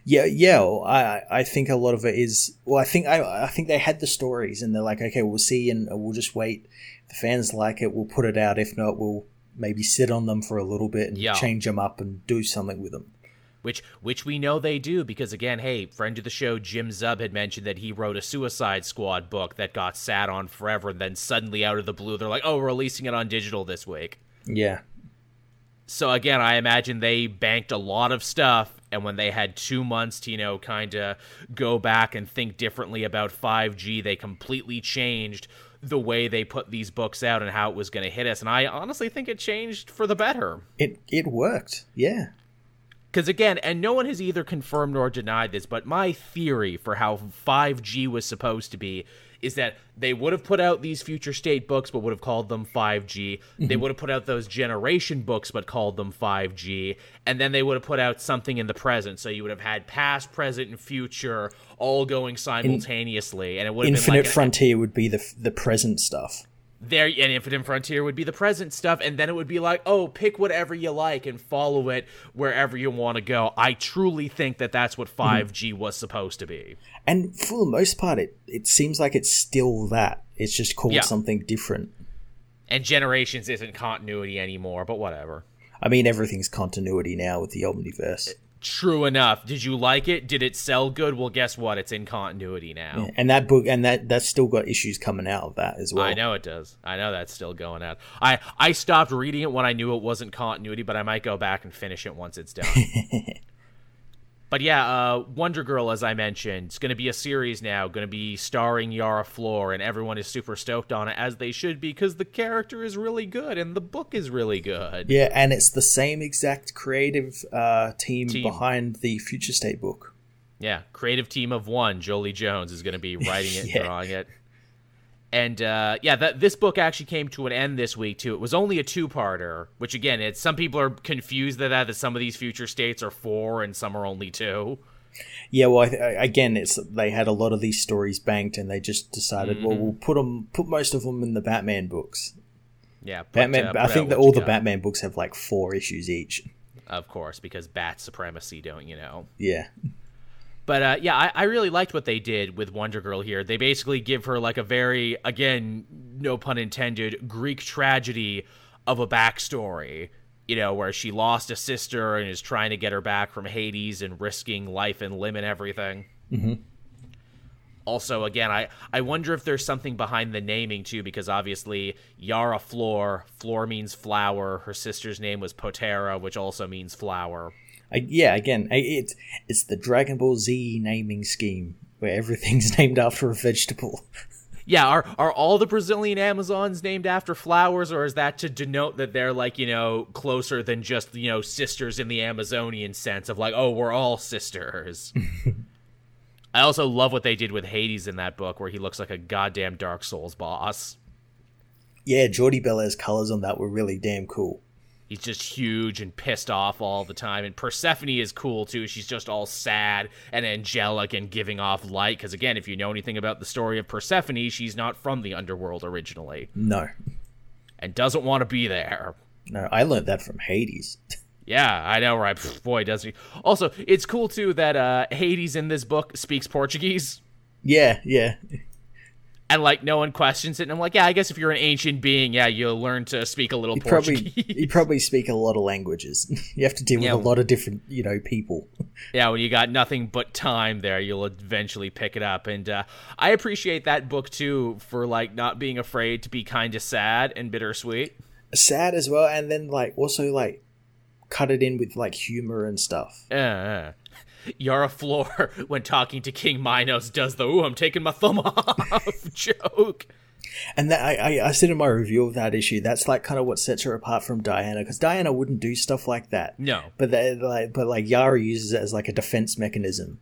Yeah, yeah. well, I I think a lot of it is. Well, I think I I think they had the stories, and they're like, okay, we'll see, and we'll just wait. The fans like it, we'll put it out. If not, we'll maybe sit on them for a little bit and Yeah. change them up and do something with them. which which we know they do because again, hey, friend of the show Jim Zub had mentioned that he wrote a Suicide Squad book that got sat on forever, and then suddenly out of the blue they're like, oh, we're releasing it on digital this week. Yeah, So again, I imagine they banked a lot of stuff, and when they had two months to you know kind of go back and think differently about 5G, they completely changed the way they put these books out and how it was going to hit us. And I honestly think it changed for the better. It it worked. Yeah. Because again, and no one has either confirmed nor denied this, but my theory for how 5G was supposed to be is that they would have put out these future state books but would have called them 5G. Mm-hmm. They would have put out those generation books but called them 5G. And then they would have put out something in the present. So you would have had past, present, and future all going simultaneously. In, and it would have Infinite been like Frontier would be the the present stuff there and infinite frontier would be the present stuff and then it would be like oh pick whatever you like and follow it wherever you want to go. I truly think that that's what 5g mm-hmm. was supposed to be. And for the most part it, it seems like it's still that. It's just called yeah. something different. And generations isn't continuity anymore but whatever. I mean everything's continuity now with the omniverse True enough. Did you like it? Did it sell good? Well, guess what? It's in continuity now. Yeah, and that book and that that's still got issues coming out of that as well. I know it does. I know that's still going out. I I stopped reading it when I knew it wasn't continuity, but I might go back and finish it once it's done. But yeah, uh, Wonder Girl, as I mentioned, it's going to be a series now, going to be starring Yara Flor, and everyone is super stoked on it, as they should be, because the character is really good and the book is really good. Yeah, and it's the same exact creative uh, team, team, behind the Future State book. Yeah, creative team of one. Joëlle Jones is going to be writing it, yeah. drawing it. And uh, yeah, that this book actually came to an end this week too. It was only a two-parter, which again, it's some people are confused that that, that some of these future states are four and some are only two. Yeah, well, again, it's they had a lot of these stories banked, and they just decided, mm-hmm. well, we'll put them, put most of them in the Batman books. Yeah, put, Batman. Uh, I think that all the got. Batman books have like four issues each. Of course, because bat supremacy, don't you know? Yeah. But uh, yeah, I, I, really liked what they did with Wonder Girl here. They basically give her like a very, again, no pun intended, Greek tragedy of a backstory. You know, where she lost a sister and is trying to get her back from Hades and risking life and limb and everything. Mm-hmm. Also, again, I, I wonder if there's something behind the naming too, because obviously Yara Flor, Flor means flower. Her sister's name was Potira, which also means flower. I, yeah, again, it's it's the Dragon Ball Z naming scheme where everything's named after a vegetable. Yeah, are are all the Brazilian Amazons named after flowers, or is that to denote that they're like you know closer than just you know sisters in the Amazonian sense of like oh we're all sisters. I also love what they did with Hades in that book, where he looks like a goddamn Dark Souls boss. Yeah, Jordie Bellaire's colors on that were really damn cool. He's just huge and pissed off all the time. And Persephone is cool too. She's just all sad and angelic and giving off light. Because again, if you know anything about the story of Persephone, she's not from the underworld originally. No. And doesn't want to be there. No, I learned that from Hades. Yeah, I know, right? Boy, does he. Also, it's cool too that uh, Hades in this book speaks Portuguese. Yeah, yeah and like no one questions it. And I'm like, yeah, I guess if you're an ancient being, yeah, you'll learn to speak a little you Portuguese. Probably, you probably speak a lot of languages. you have to deal with yeah. a lot of different, you know, people. Yeah, when you got nothing but time there, you'll eventually pick it up. And uh, I appreciate that book too for like not being afraid to be kind of sad and bittersweet. Sad as well, and then like also like cut it in with like humor and stuff. Yeah. Yara Flor, when talking to King Minos, does the "Ooh, I'm taking my thumb off" joke. And that I, I, I said in my review of that issue, that's like kind of what sets her apart from Diana, because Diana wouldn't do stuff like that. No, but that, like, but like Yara uses it as like a defense mechanism.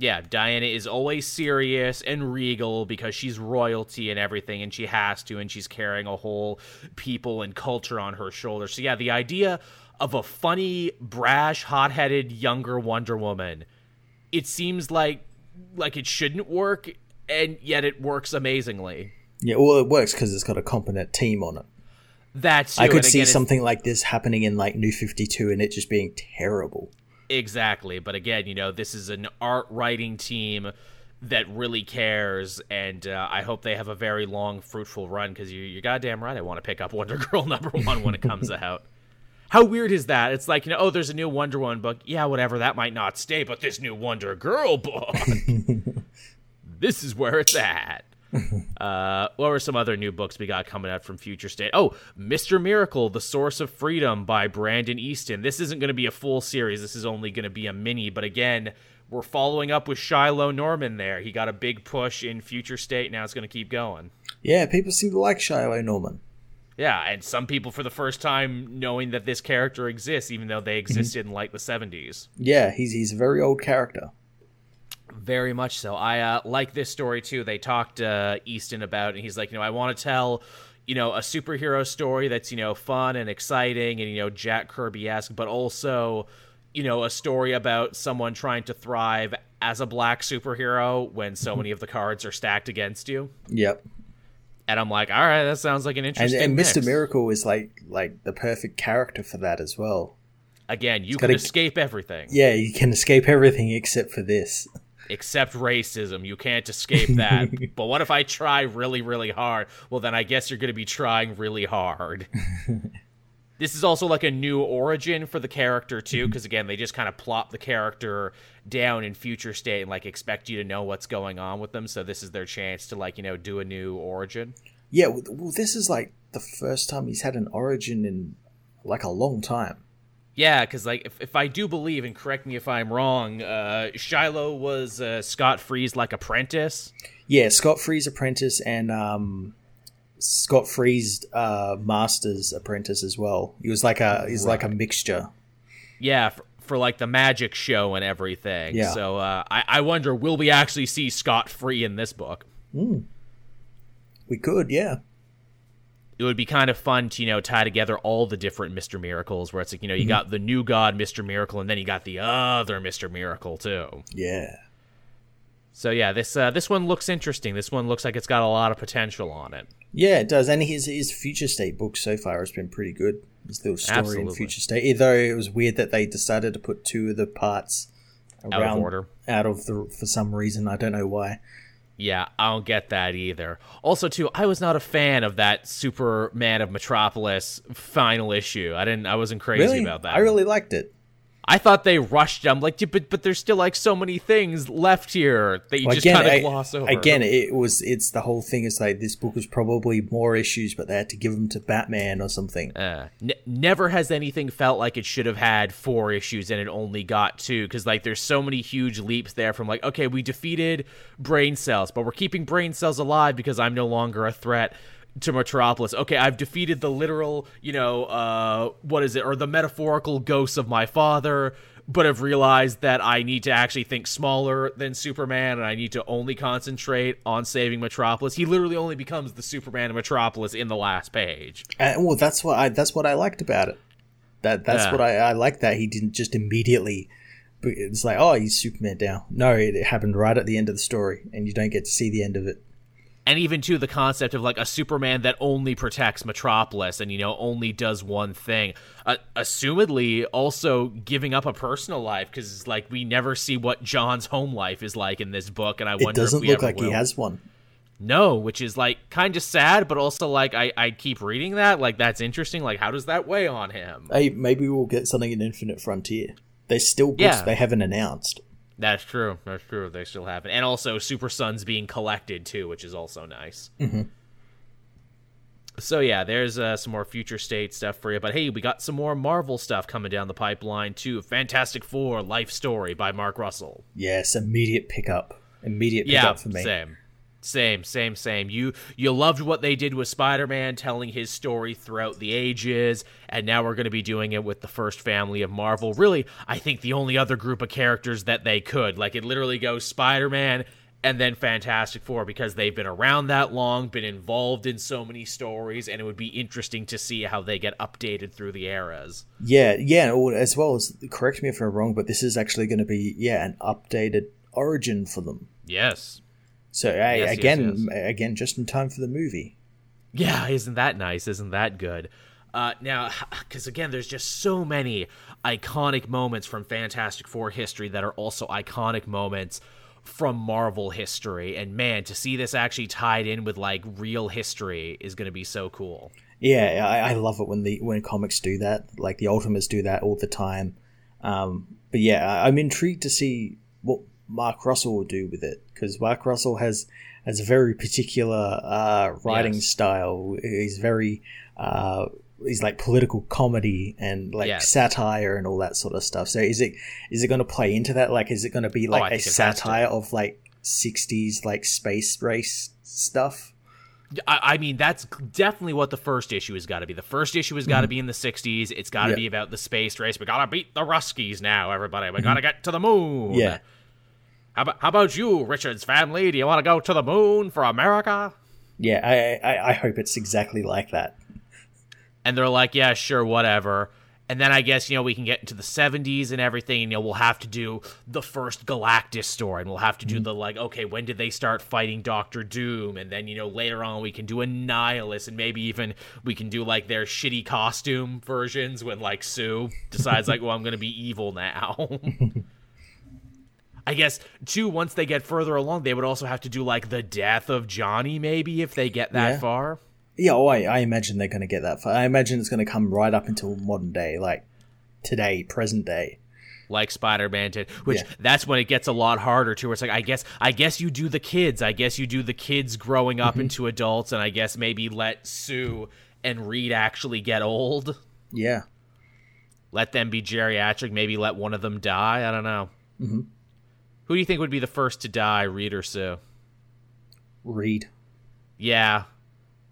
Yeah, Diana is always serious and regal because she's royalty and everything, and she has to, and she's carrying a whole people and culture on her shoulders. So yeah, the idea of a funny, brash, hot-headed younger Wonder Woman. It seems like like it shouldn't work, and yet it works amazingly. Yeah, well, it works because it's got a competent team on it. That's I could see something like this happening in like New Fifty Two, and it just being terrible. Exactly, but again, you know, this is an art writing team that really cares, and uh, I hope they have a very long, fruitful run. Because you, you're goddamn right, I want to pick up Wonder Girl number one when it comes out. How weird is that? It's like, you know, oh, there's a new Wonder Woman book. Yeah, whatever, that might not stay, but this new Wonder Girl book, this is where it's at. Uh, what were some other new books we got coming out from Future State? Oh, Mr. Miracle, The Source of Freedom by Brandon Easton. This isn't going to be a full series. This is only going to be a mini, but again, we're following up with Shiloh Norman there. He got a big push in Future State. Now it's going to keep going. Yeah, people seem to like Shiloh Norman. Yeah, and some people for the first time knowing that this character exists, even though Mm-hmm. they existed in like the 70s. Yeah, he's he's a very old character. Very much so. I uh, like this story too. They talked uh, Easton about, and he's like, you know, I want to tell, you know, a superhero story that's you know fun and exciting and you know Jack Kirby esque, but also, you know, a story about someone trying to thrive as a black superhero when so many of the cards are stacked against you. Yep. And I'm like, all right, that sounds like an interesting. and Mr. mix. Miracle is like like the perfect character for that as well. Again, you gotta- can escape everything Yeah, you can escape everything except for this. except racism. You can't escape that. but what if I try really, really hard? Well, then I guess you're going to be trying really hard. this is also like a new origin for the character too, because again, they just kind of plop the character down in future state and like expect you to know what's going on with them. So this is their chance to like you know do a new origin. Yeah, well, well, this is like the first time he's had an origin in like a long time. Yeah, because like if, if I do believe, and correct me if I'm wrong, uh, Shiloh was uh, Scott Free's like apprentice. Yeah, Scott Free's apprentice and um, Scott Free's uh, master's apprentice as well. He was like a he's like a mixture. Yeah, for, for like the magic show and everything. Yeah. So uh, I, I wonder, will we actually see Scott Free in this book? We could, yeah. It would be kind of fun to you know tie together all the different Mister Miracles, where it's like you know Mm-hmm. you got the new God Mister Miracle, and then you got the other Mister Miracle too. Yeah. So yeah, this uh, this one looks interesting. This one looks like it's got a lot of potential on it. Yeah, it does. And his his future state book so far has been pretty good. His little story Absolutely. in future state. Though it was weird that they decided to put two of the parts out of order. out of the for some reason. I don't know why. Yeah, I don't get that either. Also, too, I was not a fan of that Superman of Metropolis final issue. I didn't. I wasn't crazy Really, about that. I really liked it. I thought they rushed. I'm like, but but there's still like so many things left here that you Well, just kind of gloss over. again, it was it's the whole thing is like this book was probably more issues, but they had to give them to Batman or something. Uh, n- never has anything felt like it should have had four issues and it only got two because like there's so many huge leaps there from like okay we defeated brain cells but we're keeping brain cells alive because i'm no longer a threat to metropolis okay i've defeated the literal you know uh what is it or the metaphorical ghosts of my father but have realized that I need to actually think smaller than Superman and I need to only concentrate on saving Metropolis. He literally only becomes the Superman of Metropolis in the last page. And well, that's what I that's what I liked about it. That that's Yeah. what I, I like that he didn't just immediately. It's like oh he's Superman now. No, it, it happened right at the end of the story, and you don't get to see the end of it. And even to the concept of like a Superman that only protects Metropolis and you know only does one thing, uh, assumedly also giving up a personal life because like we never see what John's home life is like in this book, and I It wonder doesn't if we look ever like he has one. no, which is like kind of sad, but also like I I keep reading that like that's interesting. Like how does that weigh on him? Hey, maybe we'll get something in Infinite Frontier. There's still books Yeah. they haven't announced. That's true. That's true. They still have it, and also Super Sons being collected too, which is also nice. Mm-hmm. So yeah, there's uh, some more future state stuff for you. But hey, we got some more Marvel stuff coming down the pipeline too. Fantastic Four: Life Story by Mark Russell. Yes, immediate pickup. Immediate Yeah, pickup for me. same, same, same, same. You you loved what they did with Spider-Man, telling his story throughout the ages, and now we're going to be doing it with the first family of Marvel. Really, I think the only other group of characters that they could like it literally goes Spider-Man and then Fantastic Four because they've been around that long, been involved in so many stories, and it would be interesting to see how they get updated through the eras. Yeah, yeah. As well as correct me if I'm wrong, but this is actually going to be yeah an updated origin for them. Yes. So I, Yes, yes, again, again, just in time for the movie. Yeah, isn't that nice? Isn't that good? Uh, now, because again, there's just so many iconic moments from Fantastic Four history that are also iconic moments from Marvel history. And man, to see this actually tied in with like real history is going to be so cool. Yeah, I, I love it when the when comics do that. Like the Ultimates do that all the time. Um, but yeah, I'm intrigued to see what Mark Russell will do with it because Mark Russell has has a very particular uh, writing Yes. style. He's very uh, he's like political comedy and like Yes. satire and all that sort of stuff. So is it is it going to play into that? Like, is it going to be Oh, like a has to. satire of like '60s like space race stuff? I, I mean, that's definitely what the first issue has got to be. The first issue has got to be in the '60s. It's got to Yeah. be about the space race. We gotta beat the Ruskies now, everybody. We gotta get to the moon. Yeah. How about, how about you, Richards family? Do you want to go to the moon for America? Yeah, I, I I hope it's exactly like that. And they're like, yeah, sure, whatever. And then I guess, you know, we can get into the 70s and everything. And, you know, we'll have to do the first Galactus story. And we'll have to do mm-hmm. the, like, okay, when did they start fighting Doctor Doom? And then, you know, later on we can do Annihilus. And maybe even we can do, like, their shitty costume versions when, like, Sue decides, like, well, I'm going to be evil now. I guess, too, once they get further along, they would also have to do, like, the death of Johnny, maybe, if they get that Yeah. far. Yeah, oh, I, I imagine they're going to get that far. I imagine it's going to come right up until modern day, like today, present day. like Spider-Man did, which Yeah. that's when it gets a lot harder too. Where it's like, I guess, I guess you do the kids. I guess you do the kids growing Mm-hmm. up into adults, and I guess maybe let Sue and Reed actually get old. Yeah. Let them be geriatric. Maybe let one of them die. I don't know. Mm-hmm. Who do you think would be the first to die, Reed or Sue? Reed. Yeah,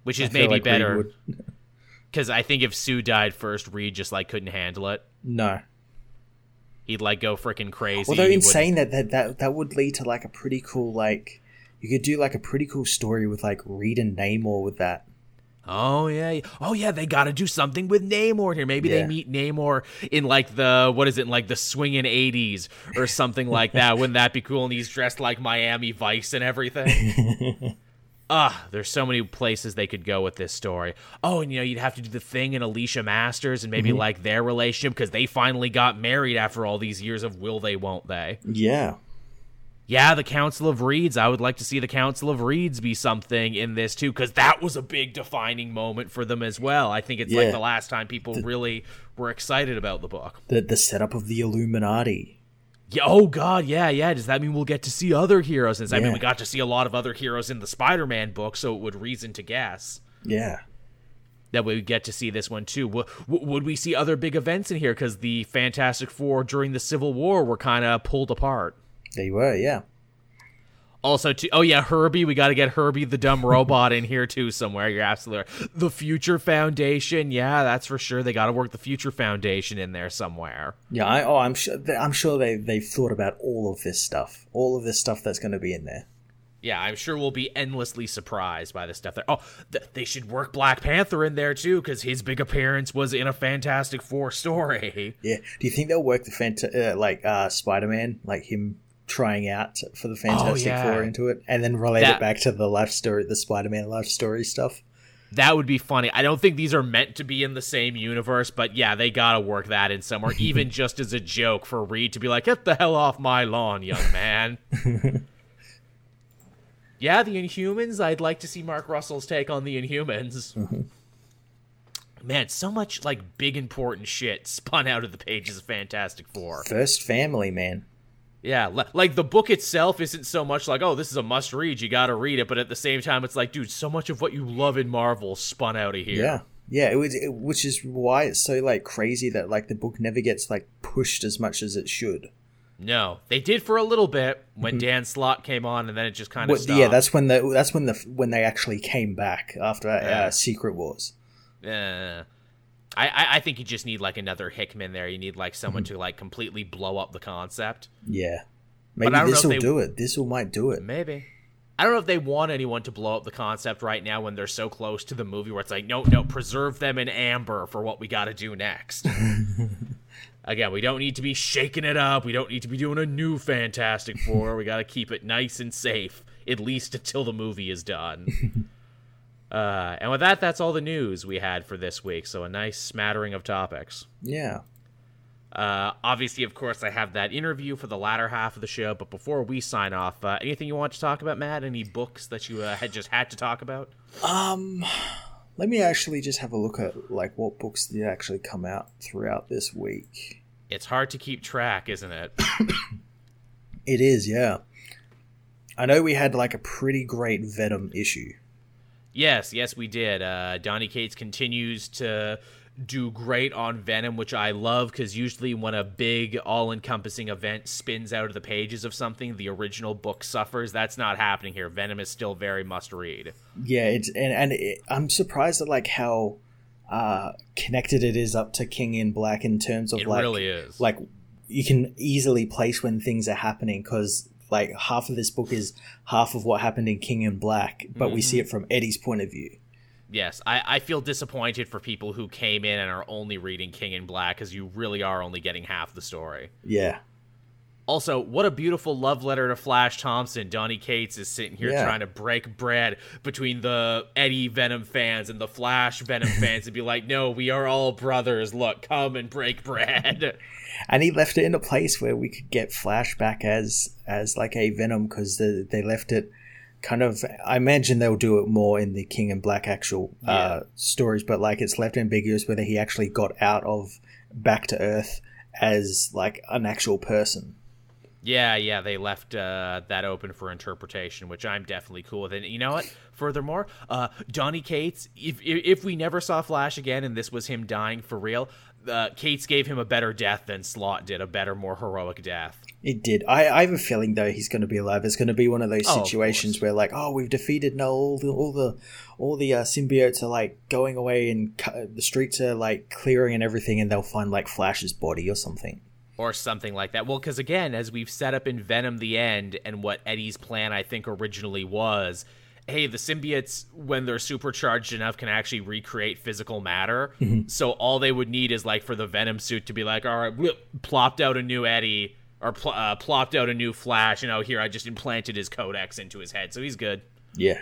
which is maybe like better because I think if Sue died first, Reed just like couldn't handle it. No. He'd like go freaking crazy. Although in saying that, that that that would lead to like a pretty cool like you could do like a pretty cool story with like Reed and Namor with that. Oh yeah, oh yeah, they got to do something with Namor here. Maybe they meet Namor in like the what is it, like the swinging '80s or something like that. Wouldn't that be cool? And he's dressed like Miami Vice and everything. Ah, there's so many places they could go with this story. Oh, and you know, you'd have to do the thing in Alicia Masters and maybe like their relationship because they finally got married after all these years of will they, won't they? Yeah. Yeah, the Council of Reeds. I would like to see the Council of Reeds be something in this too, because that was a big defining moment for them as well. I think it's like the last time people really were excited about the book. The the setup of the Illuminati. Yeah. Oh God. Yeah. Yeah. Does that mean we'll get to see other heroes? Since I mean, we got to see a lot of other heroes in the Spider-Man book, so it would reason to guess Yeah. that we get to see this one too. W- would we see other big events in here? Because the Fantastic Four during the Civil War were kind of pulled apart. They were, yeah. Also, too, oh yeah, Herbie. We got to get Herbie the dumb robot in here too somewhere. You're absolutely right. The Future Foundation. Yeah, that's for sure. They got to work the Future Foundation in there somewhere. Yeah, I, oh, I'm sure. I'm sure they they've thought about all of this stuff, all of this stuff that's going to be in there. Yeah, I'm sure we'll be endlessly surprised by the stuff there. Oh, th- they should work Black Panther in there too, because his big appearance was in a Fantastic Four story. Yeah. Do you think they'll work the fanta- uh, like uh, Spider-Man, like him trying out for the oh, Fantastic Oh, yeah. Four into it, and then relate That- it back to the life story, the Spider-Man life story stuff? That would be funny. I don't think these are meant to be in the same universe, but yeah, they gotta work that in somewhere, even just as a joke for Reed to be like, "Get the hell off my lawn, young man." yeah, the Inhumans. I'd like to see Mark Russell's take on the Inhumans. Mm-hmm. Man, so much like big important shit spun out of the pages of Fantastic Four. First family, man. Yeah, like the book itself isn't so much like, oh, this is a must read, you gotta read it, but at the same time, it's like, dude, so much of what you love in Marvel spun out of here. Yeah. Yeah, it was, it, which is why it's so like crazy that like the book never gets like pushed as much as it should. No, they did for a little bit when Dan Slott came on, and then it just kind of stopped. yeah, that's when the that's when the when they actually came back after Yeah. uh, Secret Wars. Uh, I, I I think you just need like another Hickman there. You need like someone Mm-hmm. to like completely blow up the concept. Yeah, I maybe this will do it. This will might do it. Maybe. I don't know if they want anyone to blow up the concept right now when they're so close to the movie where it's like, no, no, preserve them in amber for what we got to do next. Again, we don't need to be shaking it up. We don't need to be doing a new Fantastic Four. we got to keep it nice and safe, at least until the movie is done. uh, and with that, that's all the news we had for this week. So a nice smattering of topics. Yeah. Uh, obviously, of course, I have that interview for the latter half of the show. But before we sign off, uh, anything you want to talk about, Matt? Any books that you uh, had just had to talk about? Um, let me actually just have a look at like what books did actually come out throughout this week. It's hard to keep track, isn't it? It is, yeah. I know we had like a pretty great Venom issue. Yes, yes, we did. Uh, Donny Cates continues to do great on Venom, which I love because usually when a big, all encompassing event spins out of the pages of something, the original book suffers. That's not happening here. Venom is still very must read. Yeah, it's and and it, I'm surprised at like how uh, connected it is up to King in Black in terms of It like really is. like you can easily place when things are happening because like half of this book is half of what happened in King in Black, but we Mm-hmm. see it from Eddie's point of view. Yes, I, I feel disappointed for people who came in and are only reading King in Black because you really are only getting half the story. Yeah, Also, what a beautiful love letter to Flash Thompson. Donny Cates is sitting here Yeah. trying to break bread between the Eddie Venom fans and the Flash Venom fans and be like, no, we are all brothers. Look, come and break bread. and he left it in a place where we could get flashback as as like a Venom because the, they left it kind of. I imagine they'll do it more in the King in Black actual uh, stories, but like it's left ambiguous whether he actually got out of back to Earth as like an actual person. Yeah, yeah, they left uh, that open for interpretation, which I'm definitely cool with. And you know what? Furthermore, uh, Donny Cates, if, if if we never saw Flash again and this was him dying for real, uh, Cates gave him a better death than Slott did, a better, more heroic death. It did. I, I have a feeling though he's going to be alive. It's going to be one of those Oh, of situations course. where like, oh, we've defeated Null. All the all the all the uh, symbiotes are like going away, and cu- the streets are like clearing and everything, and they'll find like Flash's body or something. Or something like that. Well, because again, as we've set up in Venom: The End, and what Eddie's plan I think originally was, hey, the symbiotes when they're supercharged enough can actually recreate physical matter. So all they would need is like for the Venom suit to be like, all right, whoop, plopped out a new Eddie. Or pl- uh, plopped out a new Flash, you know. Here, I just implanted his codex into his head, so he's good. Yeah.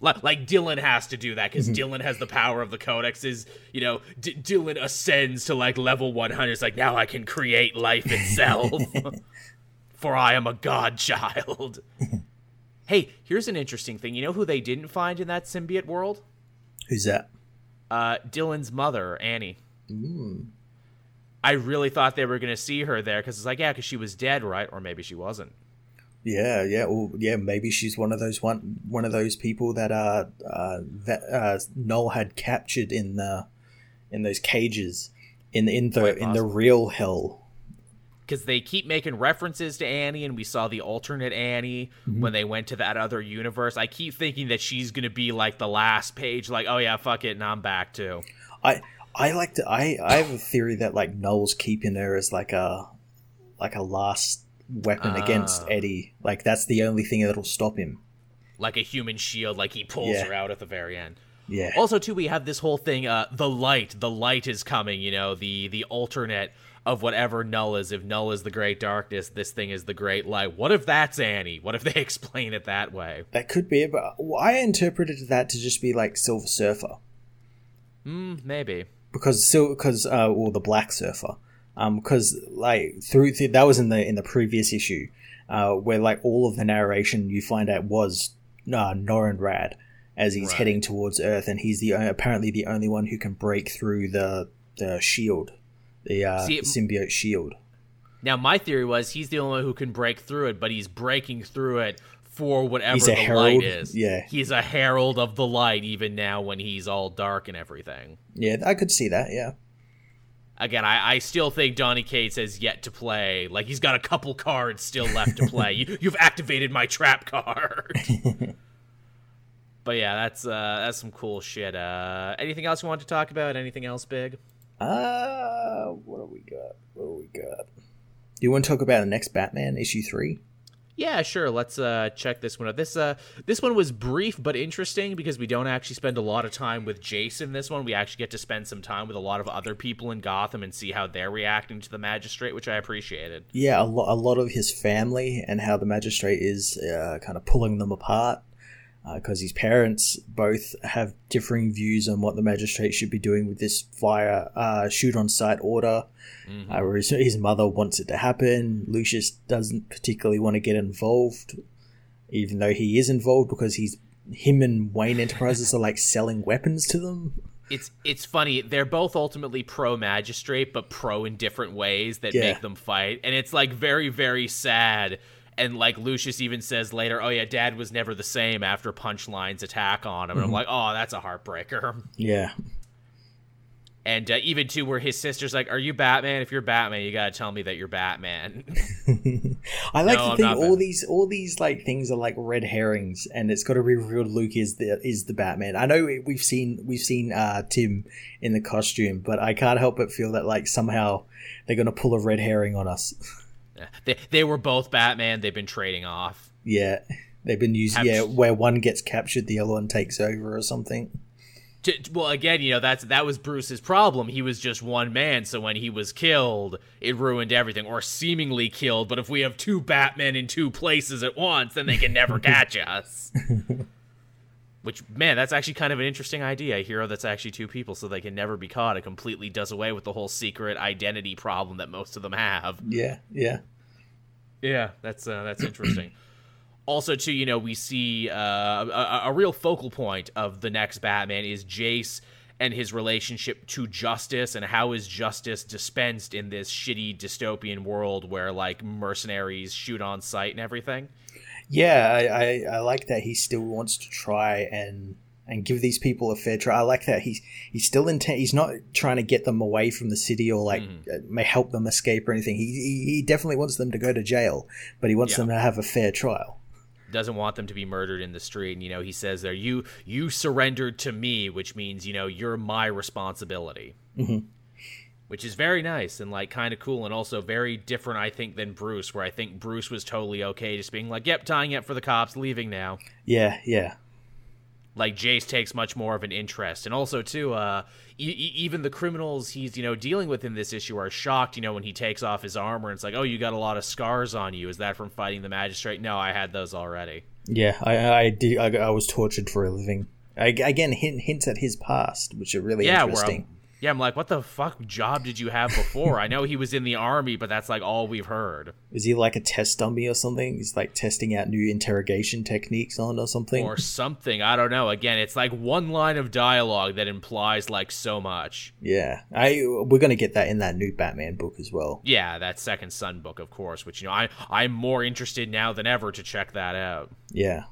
Like, like Dylan has to do that because Dylan has the power of the codexes. You know, D- Dylan ascends to like level 100. It's like, now I can create life itself. For I am a godchild. hey, here's an interesting thing. You know who they didn't find in that symbiote world? Who's that? Uh, Dylan's mother, Annie. I really thought they were going to see her there because it's like, yeah, because she was dead, right? Or maybe she wasn't. Yeah, yeah, well, yeah. Maybe she's one of those one one of those people that uh, uh that uh Null had captured in the in those cages in in the Quite in the real hell. because they keep making references to Annie, and we saw the alternate Annie when they went to that other universe. I keep thinking that she's gonna be like the last page, like, oh yeah, fuck it, and I'm back too. I I like to I I have a theory that like Null's keeping her as like a like a last weapon against Ah. Eddie. Like that's the only thing that'll stop him. Like a human shield, like he pulls Yeah. her out at the very end. Yeah. Also, too, we have this whole thing. Uh, the light, the light is coming. You know, the the alternate of whatever Null is. If Null is the great darkness, this thing is the great light. What if that's Annie? What if they explain it that way? That could be it, but I interpreted that to just be like Silver Surfer. Hmm, maybe. because because uh or the black surfer um because like through th- that was in the in the previous issue uh where like all of the narration you find out was uh, Norrin Radd as he's Right. heading towards Earth and he's the apparently the only one who can break through the the shield the uh, See, symbiote shield Now, my theory was he's the only one who can break through it, but he's breaking through it for whatever the herald, light is. yeah. He's a herald of the light, even now when he's all dark and everything. yeah I could see that yeah Again, I, I still think Donny Cates has yet to play. Like, he's got a couple cards still left to play. you, you've activated my trap card. but yeah, that's uh, that's some cool shit. Uh, anything else you want to talk about? Anything else big? uh what do we got what do we got do you want to talk about the next Batman issue three Yeah, sure. Let's uh, check this one out. This uh, this one was brief but interesting because we don't actually spend a lot of time with Jason. This one we actually get to spend some time with a lot of other people in Gotham and see how they're reacting to the magistrate, which I appreciated. yeah, a, lo- a lot of his family and how the magistrate is uh, kind of pulling them apart because his parents both have differing views on what the magistrate should be doing with this fire uh, shoot on sight order. Uh, whereas his mother wants it to happen. Lucius doesn't particularly want to get involved, even though he is involved because he's him and Wayne Enterprises are like selling weapons to them. It's it's funny. They're both ultimately pro magistrate, but pro in different ways that Yeah. make them fight, and it's like very very sad. And like Lucius even says later, "Oh yeah, Dad was never the same after Punchline's attack on him." And I'm like, "Oh, that's a heartbreaker." Yeah, And uh, even too, where his sister's like, "Are you Batman? If you're Batman, you gotta tell me that you're Batman." I like No, to think all these all these like things are like red herrings, and it's got to be revealed Luke is the is the Batman. I know we've seen we've seen uh, Tim in the costume, but I can't help but feel that like somehow they're gonna pull a red herring on us. they they were both Batman. They've been trading off. yeah, they've been using yeah where one gets captured, the other one takes over or something. To, well, again, you know that's that was Bruce's problem. He was just one man, so when he was killed, it ruined everything, or seemingly killed. But if we have two Batmen in two places at once, then they can never catch us. Which, man, that's actually kind of an interesting idea. A hero that's actually two people, so they can never be caught. It completely does away with the whole secret identity problem that most of them have. Yeah, yeah, Yeah, that's uh, that's interesting. also, too, you know, we see uh, a, a real focal point of the next Batman is Jace and his relationship to justice and how is justice dispensed in this shitty dystopian world where like mercenaries shoot on sight and everything. yeah. I, I I like that he still wants to try and and give these people a fair try. I like that he's he's still intent. He's not trying to get them away from the city or like Mm-hmm. uh, may help them escape or anything. He, he he definitely wants them to go to jail, but he wants Yeah. them to have a fair trial. doesn't want them to be murdered in the street and you know he says there you you surrendered to me which means you know you're my responsibility Mhm. which is very nice and like kind of cool and also very different i think than bruce where i think bruce was totally okay just being like yep tying up for the cops leaving now Yeah, yeah, like Jace takes much more of an interest, and also too, uh, e- even the criminals he's you know dealing with in this issue are shocked, you know, when he takes off his armor and it's like, oh, you got a lot of scars on you. Is that from fighting the magistrate? No, I had those already. yeah. I I did. I, I was tortured for a living. I, again, hint, hints at his past, which are really yeah, where interesting. I'm, yeah, I'm like, what the fuck job did you have before? I know he was in the army, but that's like all we've heard, Is he like a test dummy or something? He's like testing out new interrogation techniques on or something. or something. I don't know. Again, it's like one line of dialogue that implies like so much. yeah, I we're gonna get that in that new Batman book as well. Yeah, that second son book, of course, which you know I I'm more interested now than ever to check that out. Yeah,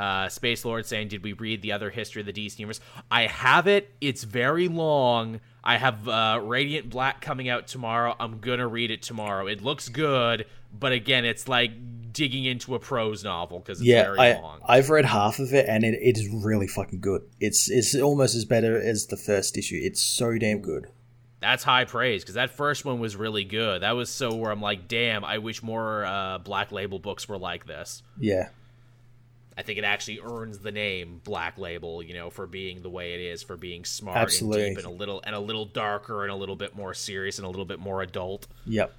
Uh, Space Lord saying, "Did we read the other history of the DC universe?" I have it. It's very long. I have uh, Radiant Black coming out tomorrow. I'm gonna read it tomorrow. It looks good, but again, it's like digging into a prose novel because it's yeah. very I long. I've read half of it and it, it is really fucking good. It's it's almost as better as the first issue. It's so damn good. That's high praise because that first one was really good. That was so where I'm like, damn, I wish more uh, Black Label books were like this. Yeah, I think it actually earns the name Black Label, you know, for being the way it is, for being smart Absolutely. and deep and a little and a little darker and a little bit more serious and a little bit more adult. yep.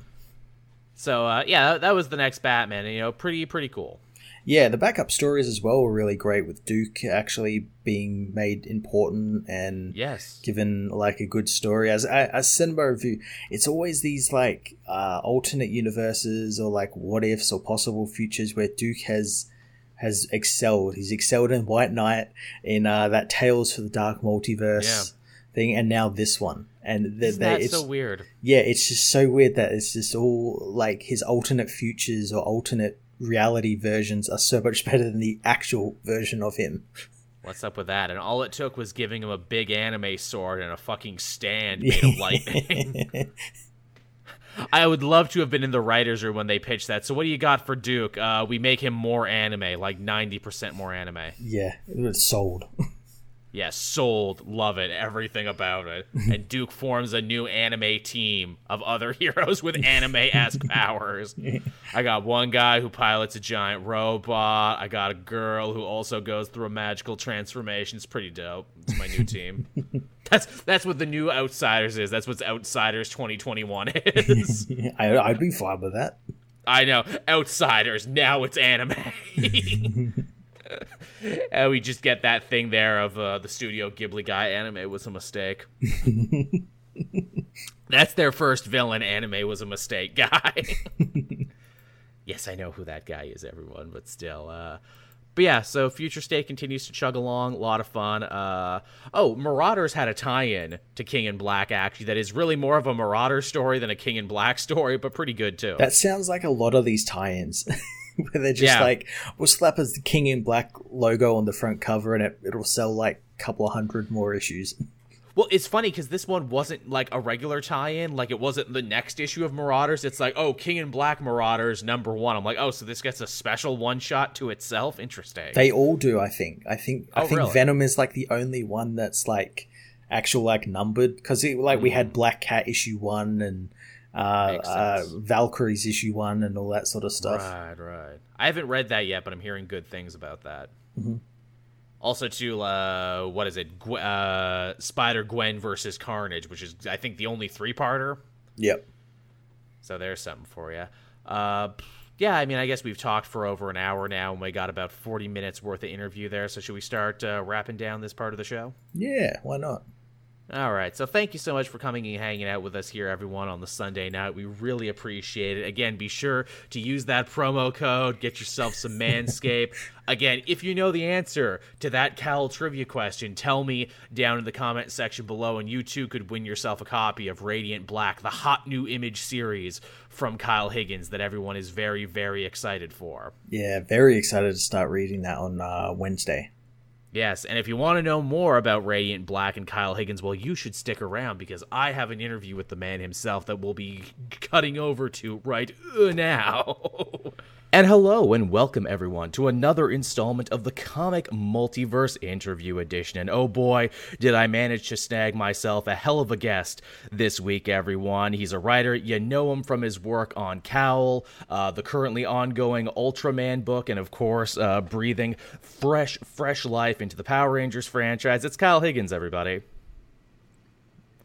So uh, yeah, that, was the next Batman. You know, pretty pretty cool. Yeah, the backup stories as well were really great with Duke actually being made important and Yes. given like a good story. As as cinema review, it's always these like uh, alternate universes or like what ifs or possible futures where Duke has has excelled. He's excelled in White Knight, in uh, that Tales for the Dark Multiverse thing, and now this one. And they, they, it's, so weird? yeah, it's just so weird that it's just all like his alternate futures or alternate reality versions are so much better than the actual version of him. What's up with that? And all it took was giving him a big anime sword and a fucking stand made of lightning. I would love to have been in the writers' room when they pitched that. So what do you got for Duke? Uh, we make him more anime, like ninety percent more anime. yeah, it was sold. Yeah, sold, love it, everything about it. and Duke forms a new anime team of other heroes with anime esque powers. I got one guy who pilots a giant robot. I got a girl who also goes through a magical transformation. It's pretty dope. It's my new team. that's that's what the new Outsiders is. That's what Outsiders 2021 is. I, I'd be fine with that. I know. Outsiders. Now it's anime. and we just get that thing there of uh, the Studio Ghibli guy. Anime was a mistake. That's their first villain. Anime was a mistake guy. yes, I know who that guy is, everyone, but still. Uh, but yeah, so Future State continues to chug along. A lot of fun. Uh, oh, Marauders had a tie-in to King in Black, actually. That is really more of a Marauder story than a King in Black story, but pretty good too. That sounds like a lot of these tie-ins. Where they're just Yeah. like, we'll slap as the King in Black logo on the front cover and it, it'll sell like a couple of hundred more issues. Well, it's funny because this one wasn't like a regular tie-in. Like it wasn't the next issue of Marauders. It's like, oh, King in Black Marauders number one. I'm like, oh, so this gets a special one shot to itself. Interesting. They all do, I think. I think I Oh, think really? Venom is like the only one that's like actual like numbered because like we hmm. had Black Cat issue one and uh. Uh. Valkyrie's issue one and all that sort of stuff. Right, right. I haven't read that yet, but I'm hearing good things about that. Mhm. Also, to uh, what is it? Gw- uh, Spider Gwen versus Carnage, which is I think the only three-parter. Yep. So there's something for you. Uh, yeah, I mean, I guess we've talked for over an hour now, and we got about 40 minutes worth of interview there. So should we start uh, wrapping down this part of the show? Yeah. Why not? All right. So thank you so much for coming and hanging out with us here, everyone, on the Sunday night. We really appreciate it. Again, be sure to use that promo code. Get yourself some Manscape. Again, if you know the answer to that Cal trivia question, tell me down in the comment section below, and you too could win yourself a copy of Radiant Black, the hot new image series from Kyle Higgins that everyone is very, very excited for. Yeah. Very excited to start reading that on uh, Wednesday. Yes, and if you want to know more about Radiant Black and Kyle Higgins, well, you should stick around because I have an interview with the man himself that we'll be cutting over to right uh, now. and hello and welcome everyone to another installment of the Comic Multiverse Interview Edition. And oh boy, did I manage to snag myself a hell of a guest this week, everyone. He's a writer. You know him from his work on C.O.W.L., uh, the currently ongoing Ultraman book, and of course, uh, breathing fresh, fresh life into the Power Rangers franchise. It's Kyle Higgins, everybody.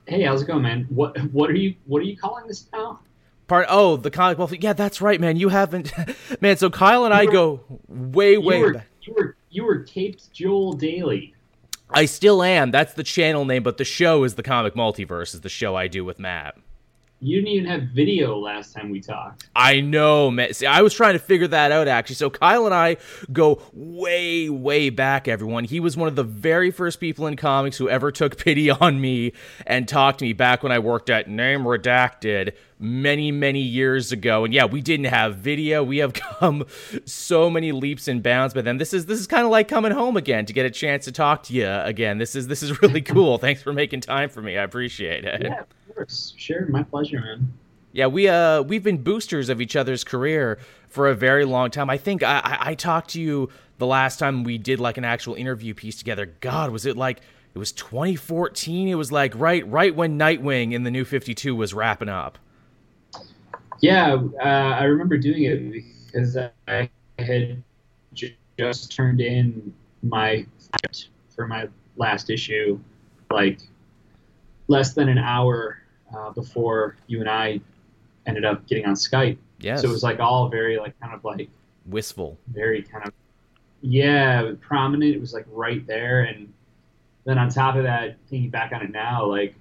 Hey, how's it going, man? What what are you what are you calling this now? Part oh, the comic well, yeah, that's right, man. You haven't, man. So Kyle and I were- go way, way you were back. you were you were Caped Joel Daily. I still am. That's the channel name, but the show is the Comic Multiverse. Is the show I do with Matt. You didn't even have video last time we talked. I know, man. See, I was trying to figure that out actually. So Kyle and I go way, way back. Everyone, he was one of the very first people in comics who ever took pity on me and talked to me back when I worked at Name Redacted many, many years ago. And yeah, we didn't have video. We have come so many leaps and bounds. But then this is this is kind of like coming home again to get a chance to talk to you again. This is this is really cool. Thanks for making time for me. I appreciate it. Yeah, of course. Sure, my pleasure, man. Yeah, we uh we've been boosters of each other's career for a very long time. I think I, I I talked to you the last time we did like an actual interview piece together. God, was it like it was 2014? It was like right right when Nightwing in the New 52 was wrapping up. Yeah, uh, I remember doing it because I had ju- just turned in my for my last issue, like less than an hour uh, before you and I ended up getting on Skype. Yes. So it was like all very like kind of like wistful. very kind of yeah prominent it was like right there and then on top of that thinking back on it now like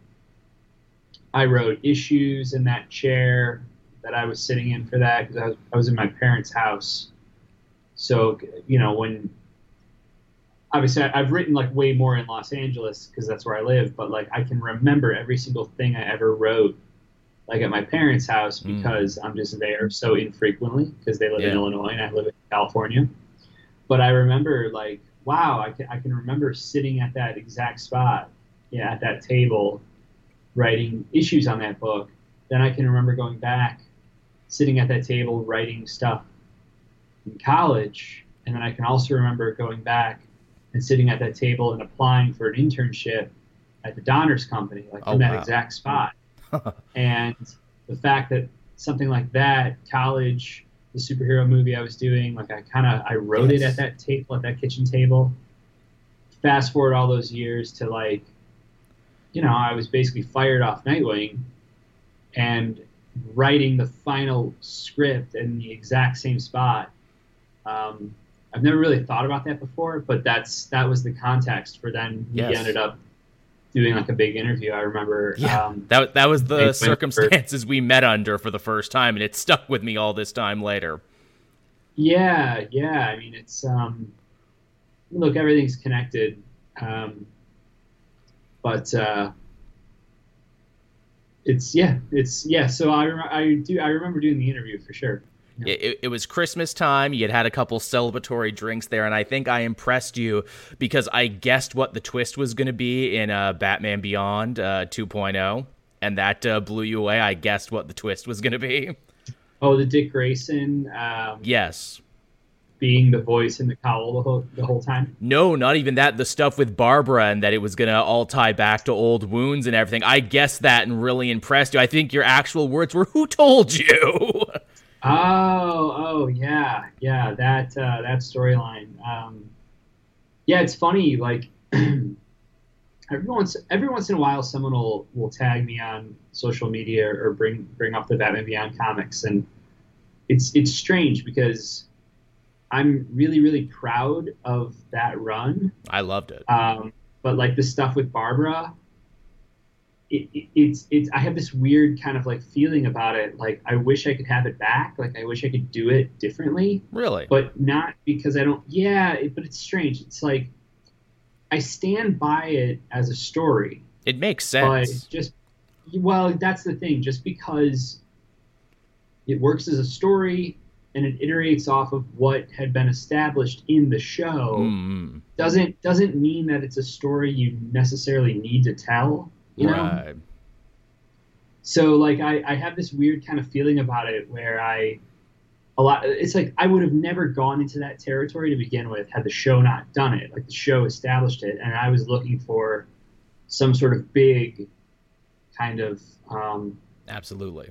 i wrote issues in that chair that i was sitting in for that because I was, I was in my parents house so you know when obviously i've written like way more in los angeles because that's where i live but like i can remember every single thing i ever wrote like at my parents house Mm. because i'm just there so infrequently because they live in illinois and i live in california but I remember like, wow, I can, I can remember sitting at that exact spot, yeah, at that table, writing issues on that book. Then I can remember going back, sitting at that table, writing stuff in college, and then I can also remember going back and sitting at that table and applying for an internship at the Donners Company, like Oh, in that wow. exact spot. and the fact that something like that, college, the superhero movie I was doing, like I kind of I wrote it at that table, at that kitchen table. Fast forward all those years to like, you know, I was basically fired off Nightwing, and writing the final script in the exact same spot. Um, I've never really thought about that before, but that's that was the context for then we ended up doing like a big interview. I remember. Yeah, Um, that that was the for- circumstances we met under for the first time, and it stuck with me all this time later. Yeah, yeah. I mean, it's um, look, everything's connected, um, but uh, it's yeah, it's yeah. So I rem- I do I remember doing the interview for sure. Yeah. It, it was Christmas time. You had had a couple celebratory drinks there, and I think I impressed you because I guessed what the twist was going to be in uh, Batman Beyond uh, 2.0, and that uh, blew you away. I guessed what the twist was going to be. Oh, the Dick Grayson. Um, Yes. Being the voice in the cowl the whole, the whole time. No, not even that. The stuff with Barbara and that it was going to all tie back to old wounds and everything. I guessed that and really impressed you. I think your actual words were, Who told you? Oh, oh yeah, yeah. That uh, that storyline. Um, yeah, it's funny. Like every once every once in a while, someone will will tag me on social media or bring bring up the Batman Beyond comics, and it's it's strange because I'm really really proud of that run. I loved it. Um, but like the stuff with Barbara, it, it, it's it's I have this weird kind of like feeling about it. Like I wish I could have it back. Like I wish I could do it differently, Really? but not because I don't. Yeah, it, but it's strange. It's like I stand by it as a story, It makes but sense. just well, that's the thing. Just because it works as a story and it iterates off of what had been established in the show Mm, doesn't doesn't mean that it's a story you necessarily need to tell you know? Right. so like I, I have this weird kind of feeling about it where i a lot it's like i would have never gone into that territory to begin with had the show not done it. Like the show established it and i was looking for some sort of big kind of um, Absolutely.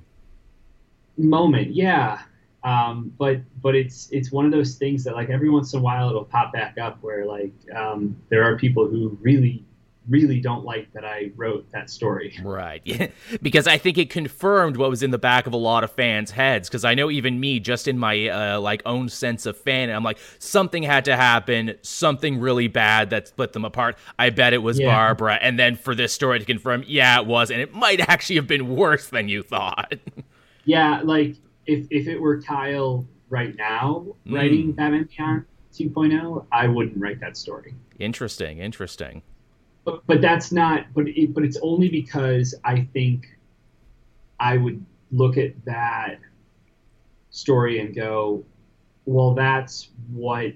moment. Yeah um, but but it's it's one of those things that like every once in a while it'll pop back up where like um, there are people who really really don't like that I wrote that story. Right. Yeah. because I think it confirmed what was in the back of a lot of fans' heads. Because I know even me, just in my uh, like own sense of fan, I'm like, something had to happen, something really bad that split them apart. I bet it was Yeah. Barbara. And then for this story to confirm, yeah, it was, and it might actually have been worse than you thought. Yeah, like if if it were Kyle right now Mm. writing Batman Beyond 2.0, I wouldn't write that story. interesting. Interesting. But but that's not. But it, but it's only because I think I would look at that story and go, well, that's what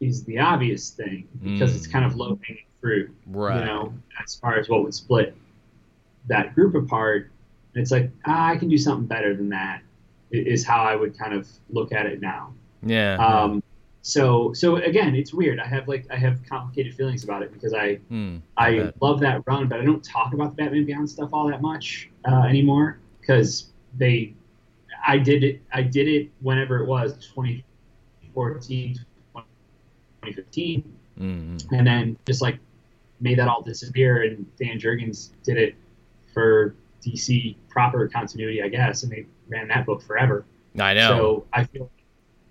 is the obvious thing because Mm. it's kind of low hanging fruit. Right. you know, as far as what would split that group apart. And it's like, ah, I can do something better than that, is how I would kind of look at it now. Yeah. Um, so, so again, it's weird. I have like, I have complicated feelings about it because I, Hmm. I bet. love that run, but I don't talk about the Batman Beyond stuff all that much uh, anymore because they, I did it, I did it whenever it was 2014, 2015 Mm. and then just like made that all disappear. And Dan Jurgens did it for DC proper continuity, I guess, and they ran that book forever. I know. So I feel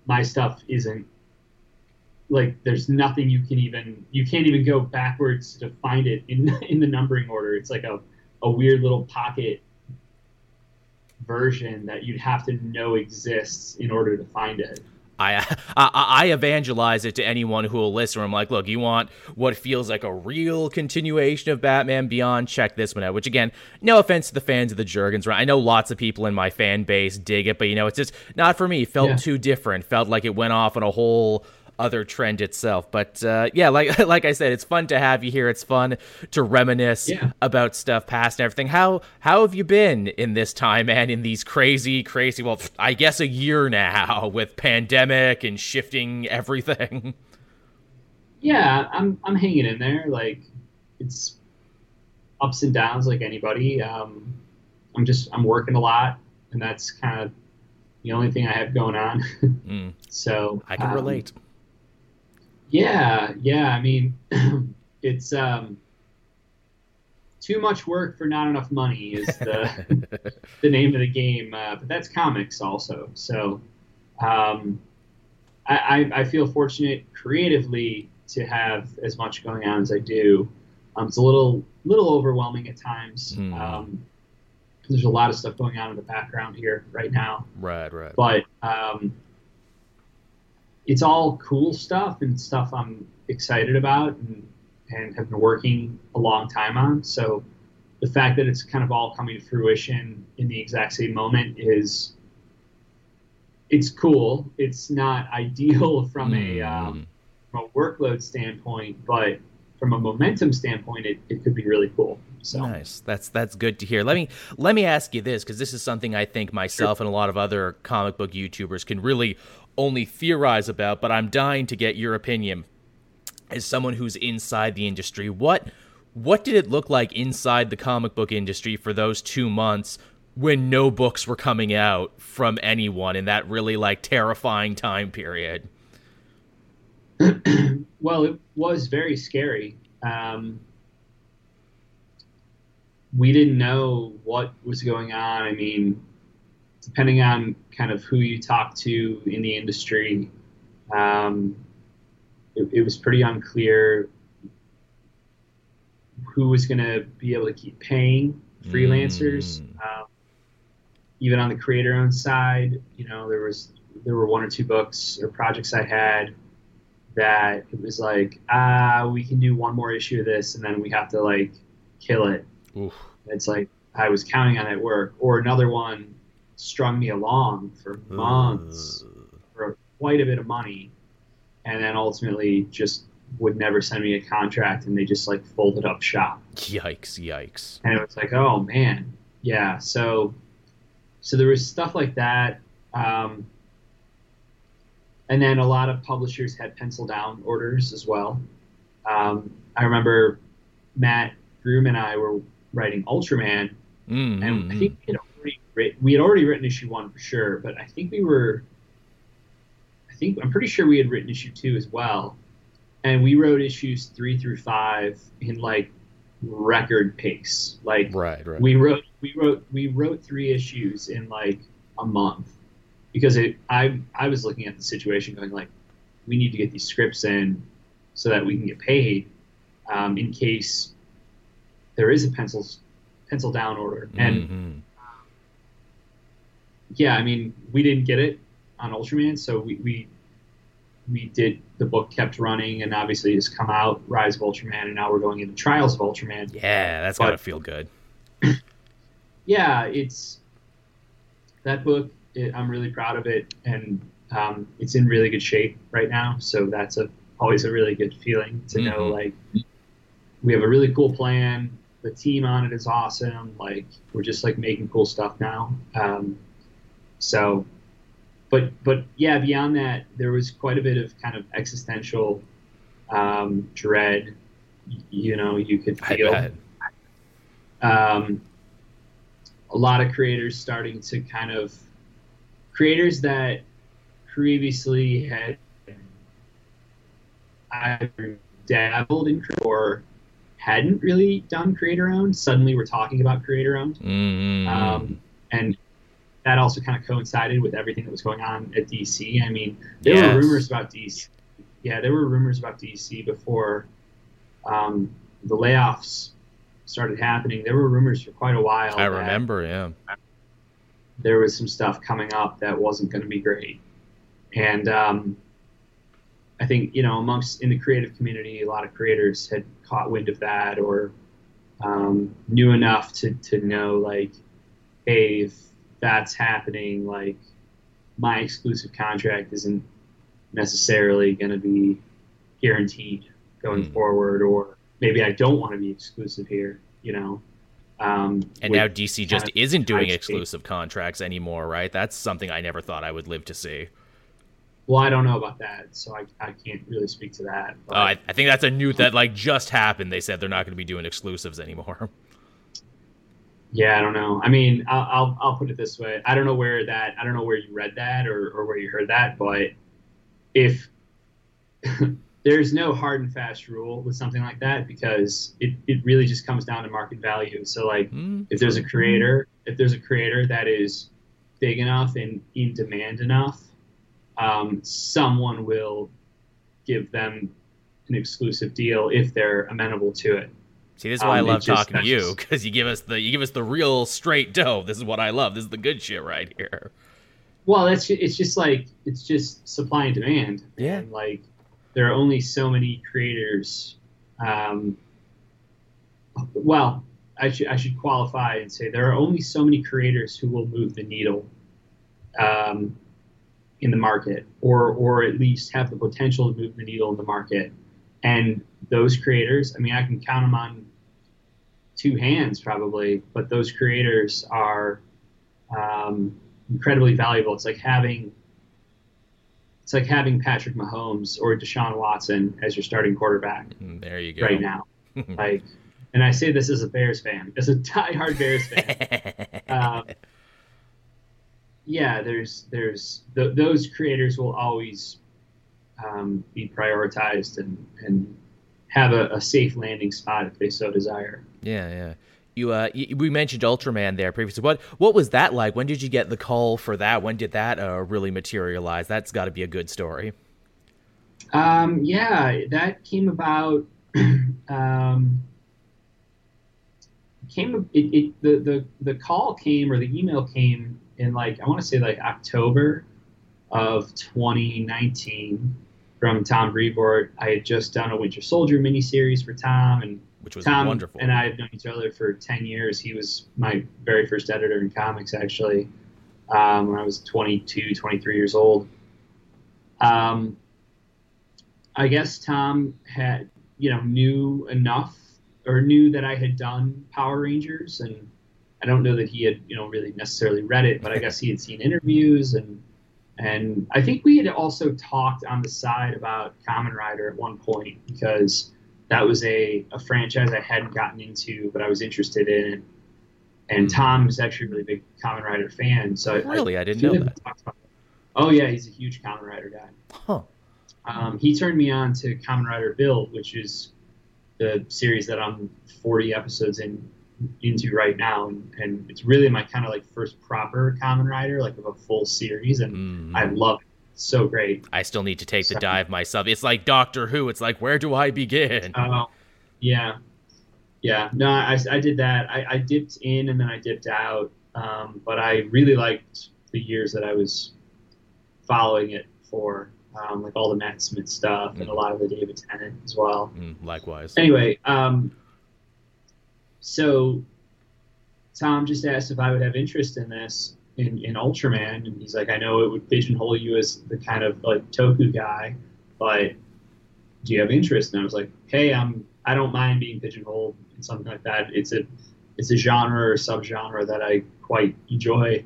my stuff isn't like there's nothing you can even you can't even go backwards to find it in in the numbering order. It's like a a weird little pocket version that you'd have to know exists in order to find it. I, I I evangelize it to anyone who will listen. I'm like, look, you want what feels like a real continuation of Batman Beyond? Check this one out. Which again, no offense to the fans of the Jurgens run. I know lots of people in my fan base dig it, but you know, it's just not for me. Felt Yeah. too different. Felt like it went off on a whole other trend itself. But uh, yeah, like like I said, it's fun to have you here. It's fun to reminisce Yeah. about stuff past and everything. How how have you been in this time, and In these crazy, crazy, well, I guess a year now with pandemic and shifting everything. Yeah, I'm I'm hanging in there. Like it's ups and downs like anybody. Um, I'm just I'm working a lot, and that's kind of the only thing I have going on. Mm, so I can um, relate. Yeah, yeah. I mean, it's um, too much work for not enough money is the the name of the game. Uh, but that's comics also. So um, I, I, I feel fortunate creatively to have as much going on as I do. Um, it's a little little overwhelming at times. Hmm. Um, there's a lot of stuff going on in the background here right now Right, right. but um, it's all cool stuff and stuff I'm excited about and, and have been working a long time on. So the fact that it's kind of all coming to fruition in the exact same moment is it's cool. It's not ideal from a um, from a workload standpoint, but from a momentum standpoint, it, it could be really cool. So. Nice. That's that's good to hear. Let me let me ask you this because this is something I think myself sure. and a lot of other comic book YouTubers can really only theorize about, but I'm dying to get your opinion as someone who's inside the industry. What what did it look like inside the comic book industry for those 2 months when no books were coming out from anyone in that really like terrifying time period? well, it was very scary. Um, we didn't know what was going on. I mean, depending on kind of who you talk to in the industry, um, it, it, was pretty unclear who was going to be able to keep paying freelancers. Mm. Um, even on the creator-owned side, you know, there was there were one or two books or projects I had that it was like, ah, we can do one more issue of this, and then we have to like kill it. Oof. It's like I was counting on it work, or another one strung me along for months uh. for quite a bit of money, and then ultimately just would never send me a contract, and they just like folded up shop. Yikes! Yikes! And it was like, oh man, yeah. So, so there was stuff like that. Um, and then a lot of publishers had pencil down orders as well. Um, I remember Mat Groom and I were writing Ultraman, mm-hmm. and I think we had, already, we had already written issue one for sure, but I think we were, I think I'm pretty sure we had written issue two as well, and we wrote issues three through five in like record pace. Like right, right. we wrote we wrote we wrote three issues in like a month because it I I was looking at the situation going like we need to get these scripts in so that we can get paid um, in case there is a pencil pencil down order. And mm-hmm. Yeah, I mean, we didn't get it on Ultraman, so we, we we did the book kept running and obviously it's come out rise of ultraman and now we're going into trials of ultraman yeah that's but, gotta feel good yeah it's that book it, i'm really proud of it and um, it's in really good shape right now so that's a always a really good feeling to mm-hmm. know like we have a really cool plan the team on it is awesome. Like we're just like making cool stuff now. Um, so, but but yeah, beyond that, there was quite a bit of kind of existential um, dread. You know, you could feel. Um, a lot of creators starting to kind of creators that previously had either dabbled in or hadn't really done creator owned suddenly we're talking about creator owned mm. um, and that also kind of coincided with everything that was going on at dc i mean there yes. were rumors about dc yeah there were rumors about dc before um, the layoffs started happening. There were rumors for quite a while i remember yeah. there was some stuff coming up that wasn't going to be great. And um, I think you know amongst in the creative community, a lot of creators had caught wind of that or um, knew enough to to know like, hey, if that's happening, like my exclusive contract isn't necessarily going to be guaranteed going mm. forward, or maybe I don't want to be exclusive here, you know. Um, and now DC just isn't doing exclusive contracts anymore, right? That's something I never thought I would live to see. Well, I don't know about that, so I, I can't really speak to that. But... Oh, I, I think that's a new that like just happened. They said they're not going to be doing exclusives anymore. Yeah, I don't know. I mean, I'll, I'll, I'll put it this way. I don't know where that. I don't know where you read that or or where you heard that, but if there's no hard and fast rule with something like that because it, it really just comes down to market value. So like mm, if there's a creator, if there's a creator that is big enough and in demand enough um, someone will give them an exclusive deal if they're amenable to it. See, this is why um, I love talking to you because you give us the you give us the real straight dough. This is what I love. This is the good shit right here. Well, it's it's just like it's just supply and demand. Yeah. And like there are only so many creators. Um, well, I should I should qualify and say there are only so many creators who will move the needle. Um, in the market, or or at least have the potential to move the needle in the market. And those creators, I mean, I can count them on two hands probably, but those creators are um, incredibly valuable. It's like having it's like having Patrick Mahomes or Deshaun Watson as your starting quarterback. Mm, there you go. Right now, like, and I say this as a Bears fan, as a diehard Bears fan. um, yeah, there's there's th- those creators will always um, be prioritized and and have a, a, safe landing spot if they so desire. Yeah, yeah. You, uh, you, we mentioned Ultraman there previously. What what was that like? When did you get the call for that? When did that uh, really materialize? That's got to be a good story. Um, yeah, that came about. um, came it, it the, the the call came or the email came in like I want to say like October of 2019 from Tom Brevoort. I had just done a Winter Soldier miniseries for Tom, and which was Tom wonderful. And I have known each other for 10 years. He was my very first editor in comics, actually, um, when I was 22, 23 years old. Um, I guess Tom had, you know, knew enough or knew that I had done Power Rangers and I don't know that he had, you know, really necessarily read it, but I guess he had seen interviews and and I think we had also talked on the side about Kamen Rider at one point because that was a, a franchise I hadn't gotten into, but I was interested in it. And mm-hmm. Tom is actually a really big Kamen Rider fan. So really, I, I didn't know that. Oh yeah, he's a huge Kamen Rider guy. Huh. Um, he turned me on to Kamen Rider Build, which is the series that I'm 40 episodes in into right now, and, and it's really my kind of like first proper Kamen Rider, like of a full series, and mm-hmm. I love it. So great. I still need to take so, the dive myself. It's like Doctor Who. It's like where do I begin? Oh, uh, yeah, yeah. No, I, I did that. I, I dipped in and then I dipped out, um, but I really liked the years that I was following it for. Um, like all the Matt Smith stuff mm. and a lot of the David Tennant as well. Mm, likewise. Anyway, um, so Tom just asked if I would have interest in this in, in Ultraman, and he's like, I know it would pigeonhole you as the kind of like Toku guy, but do you have interest? And I was like, Hey, I'm I don't mind being pigeonholed in something like that. It's a it's a genre or subgenre that I quite enjoy,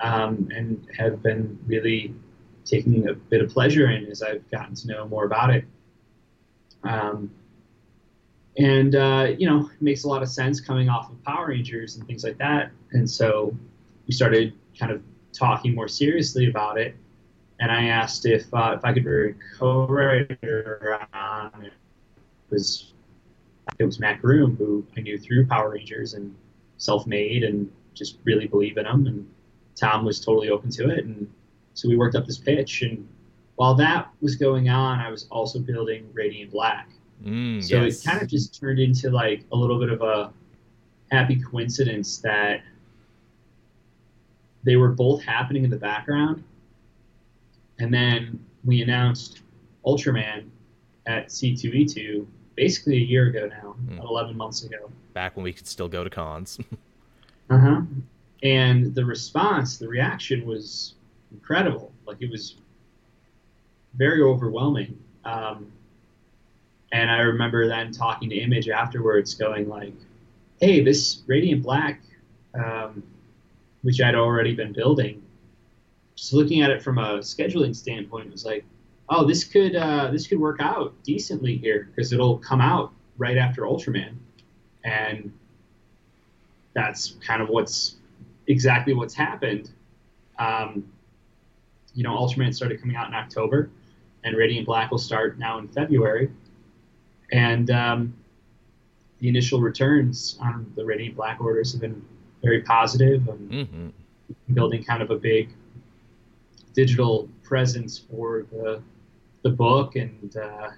um, and have been really taking a bit of pleasure in as I've gotten to know more about it. Um, and uh, you know it makes a lot of sense coming off of Power Rangers and things like that. And so we started kind of talking more seriously about it. And I asked if uh, if I could be a co-writer on it. Was it was Mat Groom who I knew through Power Rangers and self-made and just really believe in them. And Tom was totally open to it. And so we worked up this pitch. And while that was going on, I was also building Radiant Black Mm, so yes. it kind of just turned into like a little bit of a happy coincidence that they were both happening in the background. And then we announced Ultraman at C2E2 basically a year ago now, mm. 11 months ago. Back when we could still go to cons. uh huh. And the response, the reaction was incredible. Like it was very overwhelming. Um, and I remember then talking to Image afterwards, going like, "Hey, this Radiant Black, um, which I'd already been building, just looking at it from a scheduling standpoint, it was like, oh, this could uh, this could work out decently here because it'll come out right after Ultraman, and that's kind of what's exactly what's happened. Um, you know, Ultraman started coming out in October, and Radiant Black will start now in February. And um, the initial returns on the Radiant Black orders have been very positive. And mm-hmm. building kind of a big digital presence for the the book, and uh,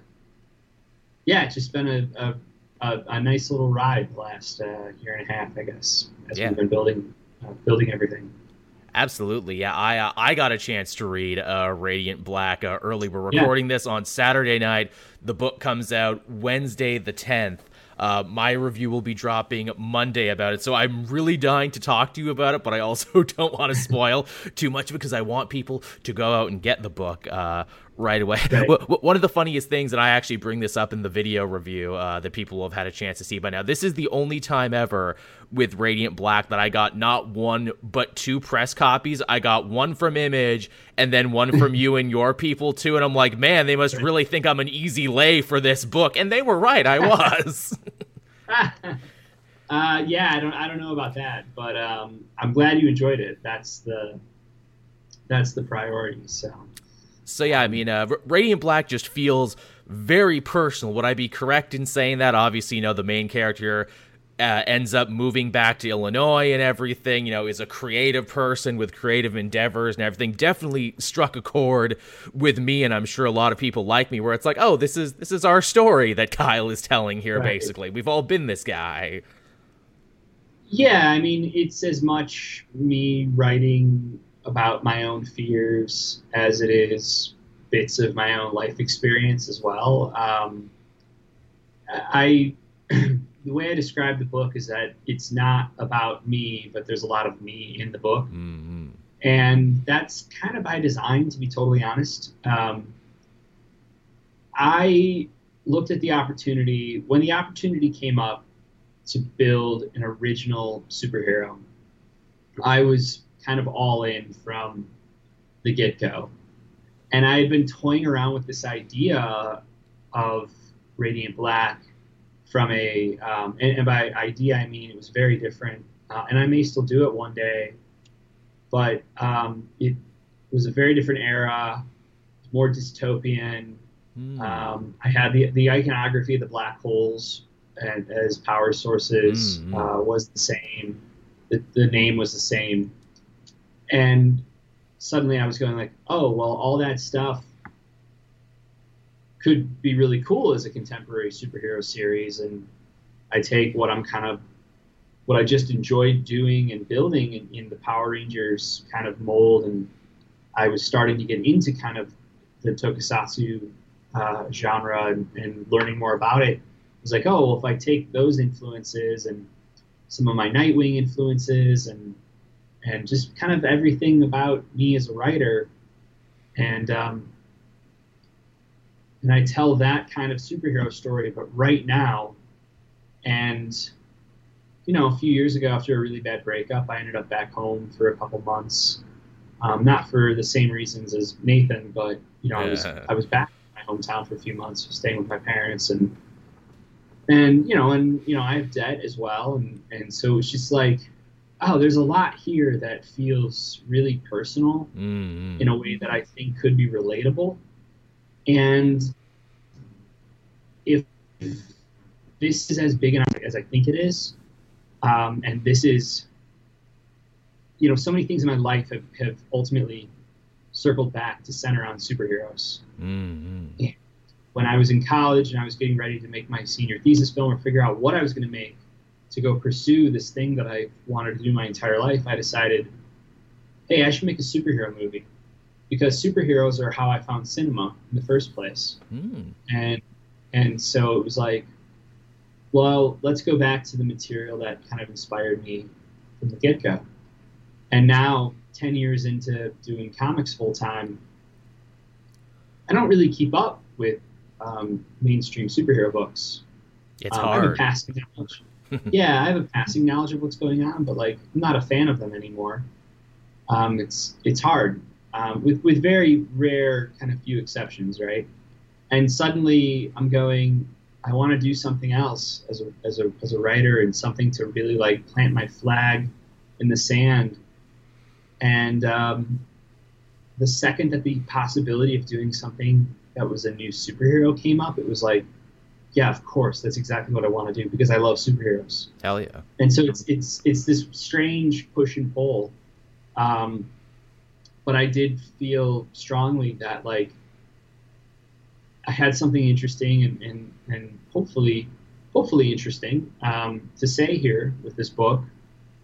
yeah, it's just been a, a, a, a, nice little ride the last uh, year and a half, I guess, as yeah. we've been building uh, building everything. Absolutely, yeah. I uh, I got a chance to read uh, Radiant Black uh, early. We're recording yeah. this on Saturday night. The book comes out Wednesday the tenth. Uh, my review will be dropping Monday about it, so I'm really dying to talk to you about it, but I also don't want to spoil too much because I want people to go out and get the book. Uh, right away. Right. One of the funniest things, and I actually bring this up in the video review uh, that people will have had a chance to see by now. This is the only time ever with Radiant Black that I got not one but two press copies. I got one from Image and then one from you and your people too. And I'm like, man, they must really think I'm an easy lay for this book, and they were right. I was. uh, yeah, I don't, I don't know about that, but um, I'm glad you enjoyed it. That's the, that's the priority. So. So yeah, I mean, uh, Radiant Black just feels very personal. Would I be correct in saying that? Obviously, you know, the main character uh, ends up moving back to Illinois and everything. You know, is a creative person with creative endeavors and everything. Definitely struck a chord with me, and I'm sure a lot of people like me. Where it's like, oh, this is this is our story that Kyle is telling here. Right. Basically, we've all been this guy. Yeah, I mean, it's as much me writing about my own fears as it is bits of my own life experience as well. Um, I the way I describe the book is that it's not about me, but there's a lot of me in the book, mm-hmm. and that's kind of by design, to be totally honest. Um, I looked at the opportunity when the opportunity came up to build an original superhero. I was kind of all in from the get go. And I had been toying around with this idea of Radiant Black from a, um, and, and, by idea I mean it was very different. Uh, and I may still do it one day, but um, it was a very different era, more dystopian. Mm. Um, I had the, the iconography of the black holes and, as power sources mm-hmm. uh, was the same. The, the name was the same and suddenly I was going like, oh well, all that stuff could be really cool as a contemporary superhero series, and I take what I'm kind of what I just enjoyed doing and building in, in the Power Rangers kind of mold, and I was starting to get into kind of the tokusatsu uh, genre and, and, learning more about it. I was like, oh, well, if I take those influences and some of my Nightwing influences and and just kind of everything about me as a writer. And um, and I tell that kind of superhero story, but right now, and you know, a few years ago, after a really bad breakup, I ended up back home for a couple months. Um, not for the same reasons as Nathan, but you know, yeah. I was I was back in my hometown for a few months, staying with my parents, and and you know, and you know, I have debt as well, and and so it's just like oh, there's a lot here that feels really personal mm-hmm. in a way that I think could be relatable. And if this is as big as I think it is, um, and this is, you know, so many things in my life have, have ultimately circled back to center on superheroes. Mm-hmm. When I was in college and I was getting ready to make my senior thesis film or figure out what I was going to make, to go pursue this thing that I wanted to do my entire life, I decided, hey, I should make a superhero movie because superheroes are how I found cinema in the first place. Mm. And and so it was like, well, let's go back to the material that kind of inspired me from the get go. And now, 10 years into doing comics full time, I don't really keep up with um, mainstream superhero books. It's um, hard. passing knowledge. Yeah, I have a passing knowledge of what's going on, but like I'm not a fan of them anymore. Um, it's it's hard um, with with very rare kind of few exceptions, right? And suddenly I'm going, I want to do something else as a as a as a writer and something to really like plant my flag in the sand. And um, the second that the possibility of doing something that was a new superhero came up, it was like yeah, of course, that's exactly what I want to do because I love superheroes. Hell yeah! And so it's it's it's this strange push and pull, um, but I did feel strongly that like I had something interesting and and, and hopefully hopefully interesting um, to say here with this book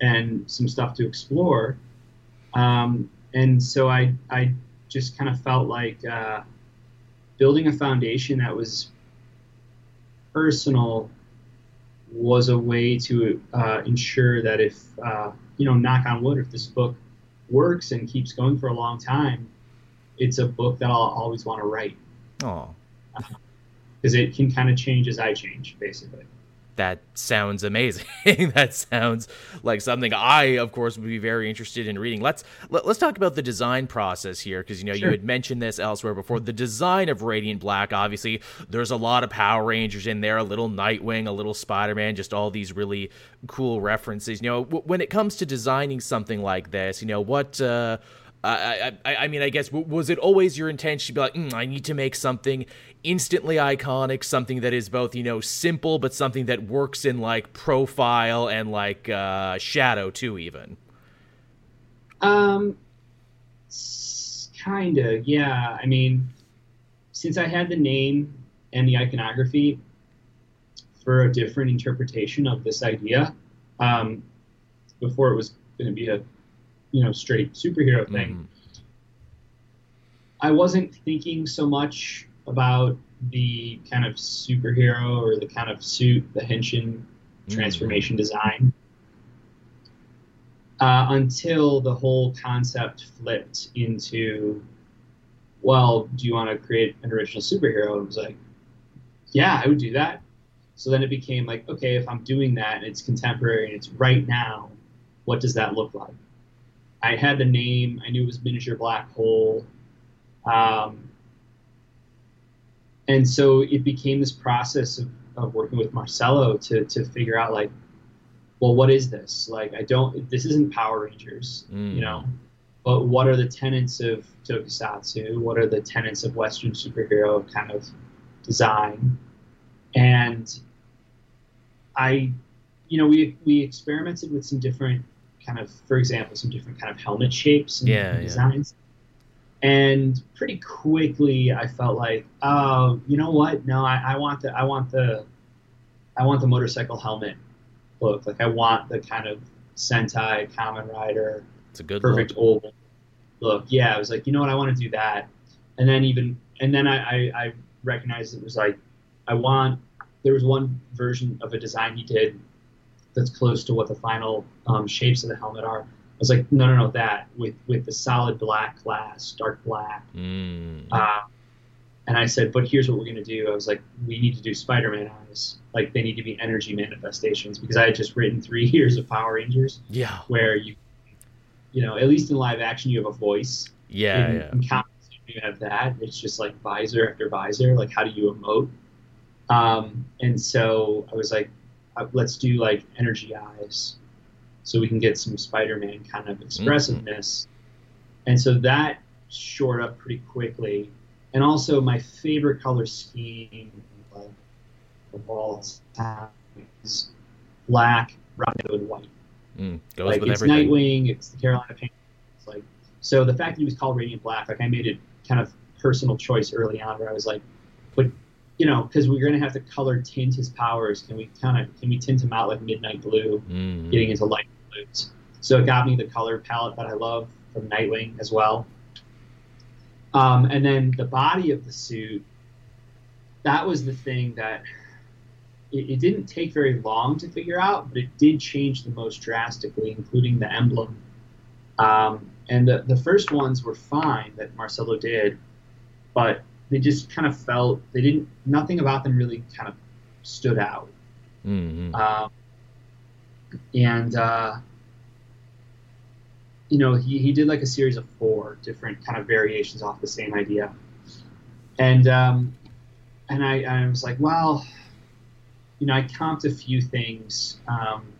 and some stuff to explore. Um, and so I I just kind of felt like uh, building a foundation that was personal was a way to uh, ensure that if uh, you know, knock on wood, if this book works and keeps going for a long time, it's a book that I'll always want to write. Oh, because it can kind of change as I change, basically. That sounds amazing. that sounds like something I, of course, would be very interested in reading. Let's let, us let us talk about the design process here, because you know sure. you had mentioned this elsewhere before. The design of Radiant Black, obviously, there's a lot of Power Rangers in there, a little Nightwing, a little Spider Man, just all these really cool references. You know, w- when it comes to designing something like this, you know what. Uh, I, I, I mean, I guess was it always your intention to be like, mm, I need to make something instantly iconic, something that is both you know simple but something that works in like profile and like uh, shadow too, even. Um, kinda, yeah. I mean, since I had the name and the iconography for a different interpretation of this idea, um, before it was going to be a you know straight superhero thing. Mm-hmm. I wasn't thinking so much about the kind of superhero or the kind of suit, the henshin mm-hmm. transformation design. Uh, until the whole concept flipped into, well, do you want to create an original superhero? It was like, yeah, I would do that. So then it became like, okay, if I'm doing that and it's contemporary and it's right now, what does that look like? I had the name. I knew it was Miniature Black Hole. Um, and so it became this process of, of working with Marcelo to, to figure out like, well, what is this? Like, I don't, this isn't Power Rangers, mm. you know, but what are the tenets of tokusatsu? What are the tenets of Western superhero kind of design? And I, you know, we, we experimented with some different kind of, for example, some different kind of helmet shapes and, yeah, designs. Yeah. And pretty quickly, I felt like, oh, you know what? No, I, I want the, I want the, I want the motorcycle helmet look. Like I want the kind of Sentai Kamen Rider. It's a good perfect look. old look. Yeah, I was like, you know what? I want to do that. And then even, and then I, I, I recognized it was like, I want. There was one version of a design he did that's close to what the final um, shapes of the helmet are. I was like, no, no, no, that with with the solid black glass, dark black. Mm. Uh, and I said, but here's what we're gonna do. I was like, we need to do Spider-Man eyes. Like they need to be energy manifestations because I had just written three years of Power Rangers. Yeah. Where you, you know, at least in live action, you have a voice. Yeah, in, yeah. In comics, you have that. It's just like visor after visor. Like how do you emote? Um, and so I was like, let's do like energy eyes so we can get some Spider-Man kind of expressiveness. Mm-hmm. And so that shored up pretty quickly. And also my favorite color scheme of all time is black, red, and white. Mm, goes like with it's everything. Nightwing, it's the Carolina Panthers. Like so, the fact that he was called Radiant Black, like I made it kind of personal choice early on, where I was like, but you know, because we're going to have to color tint his powers. Can we kind of can we tint him out like midnight blue, mm. getting into light blues? So it got me the color palette that I love from Nightwing as well. Um, and then the body of the suit, that was the thing that it, it, didn't take very long to figure out, but it did change the most drastically, including the emblem. Um, and the, the first ones were fine that Marcelo did, but they just kind of felt they didn't nothing about them really kind of stood out. Mm-hmm. Um, and uh, you know he, he did like a series of four different kind of variations off the same idea, and um, and I, I was like, well, you know, I comped a few things. Um,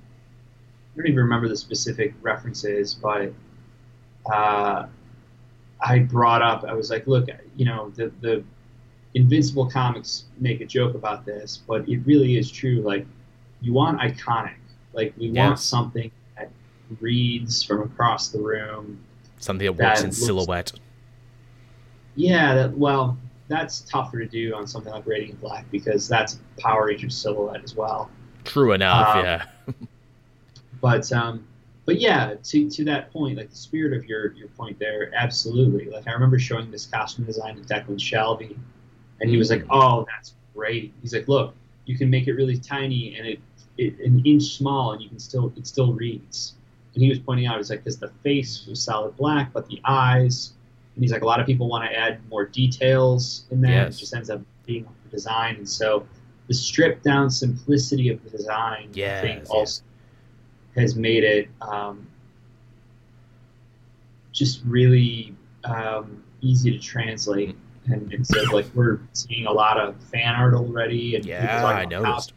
I don't even remember the specific references, but uh, I brought up, I was like, look, you know, the, the Invincible comics make a joke about this, but it really is true. Like, you want iconic. Like, we want something that reads from across the room. Something that works that in looks, silhouette. Yeah, that, well, that's tougher to do on something like Radiant Black because that's Power Ranger silhouette as well. True enough, um, yeah. but um, but yeah, to, to that point, like the spirit of your, your point there, absolutely. Like I remember showing this costume design to Declan Shalvey, and he was like, mm. "Oh, that's great." He's like, "Look, you can make it really tiny, and it it, an inch small, and you can still it still reads. And he was pointing out, he's like, because the face was solid black, but the eyes, and he's like, a lot of people want to add more details in that. Yes. It just ends up being the design, and so the stripped down simplicity of the design, I think, yes. also has made it um, just really um, easy to translate. And, and so, like, we're seeing a lot of fan art already, and Yeah, I noticed.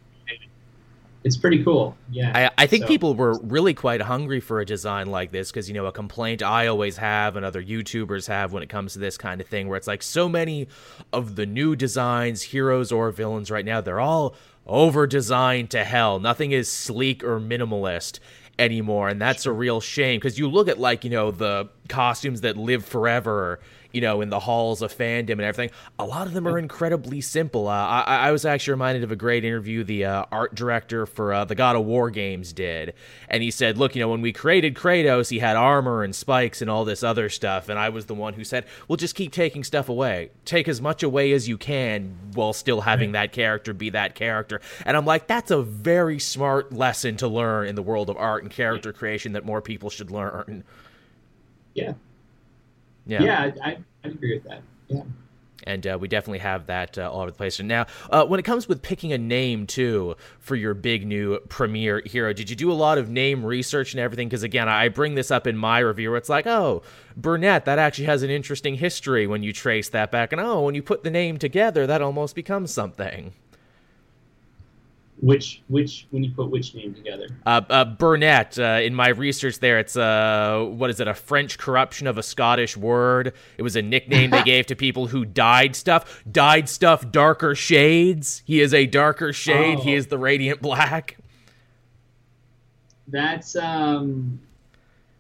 It's pretty cool. Yeah. I, I think So- people were really quite hungry for a design like this because you know a complaint I always have and other YouTubers have when it comes to this kind of thing where it's like so many of the new designs, heroes or villains right now, they're all over designed to hell. Nothing is sleek or minimalist anymore, and that's a real shame because you look at like you know the costumes that live forever. You know, in the halls of fandom and everything, a lot of them are incredibly simple. Uh, I, I was actually reminded of a great interview the uh, art director for uh, the God of War games did, and he said, "Look, you know, when we created Kratos, he had armor and spikes and all this other stuff, and I was the one who said, "Well, just keep taking stuff away. Take as much away as you can while still having that character be that character." And I'm like, that's a very smart lesson to learn in the world of art and character creation that more people should learn. Yeah. Yeah. Yeah, I, I, agree with that. Yeah. and uh, we definitely have that uh, all over the place. And now, uh, when it comes with picking a name too for your big new premiere hero, did you do a lot of name research and everything? Because again, I bring this up in my review. Where it's like, oh, Burnett, that actually has an interesting history when you trace that back, and oh, when you put the name together, that almost becomes something. Which which when you put which name together? Uh, uh, Burnett, uh, in my research there, it's uh, what is it? A French corruption of a Scottish word. It was a nickname they gave to people who dyed stuff. Dyed stuff, darker shades. He is a darker shade. He Oh. is the radiant black. That's um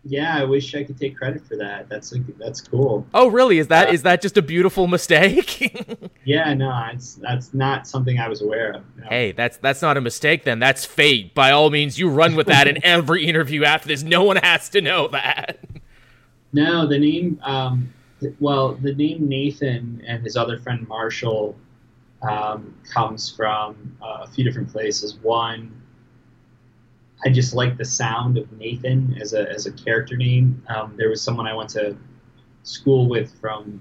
yeah, I wish I could take credit for that. That's like that's cool. Oh, really? Is that Uh, is that just a beautiful mistake? Yeah, no, it's that's not something I was aware of. no. hey, that's that's not a mistake. Then that's fate. By all means, you run with that in every interview after this. No one has to know that. No, the name um well, the name Nathan and his other friend Marshall um, comes from uh, a few different places. One I just like the sound of Nathan as a, as a character name. Um, there was someone I went to school with from,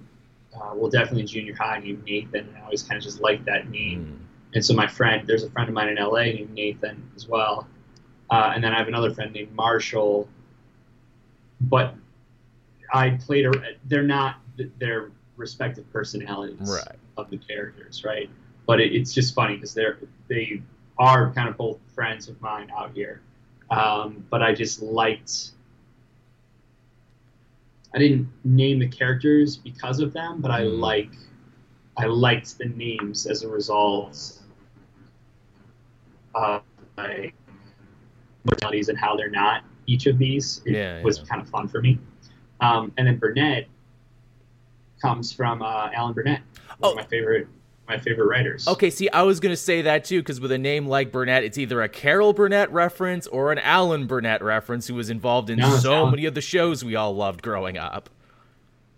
uh, well, definitely junior high named Nathan, and I always kind of just liked that name. And so my friend, there's a friend of mine in LA named Nathan as well, uh, and then I have another friend named Marshall. But I played a. They're not their respective personalities Right. of the characters, right? But it, it's just funny because they're they are kind of both friends of mine out here. Um, but I just liked. I didn't name the characters because of them, but I Mm. like, I liked the names as a result of my mortalities and how they're not each of these. It Yeah, was yeah. kind of fun for me. Um, and then Burnett comes from uh, Alan Burnett, one Oh. of my favorite my favorite writers. Okay, see, I was gonna say that too, because with a name like Burnett, it's either a Carol Burnett reference or an Alan Burnett reference, who was involved in No, so many of the shows we all loved growing up.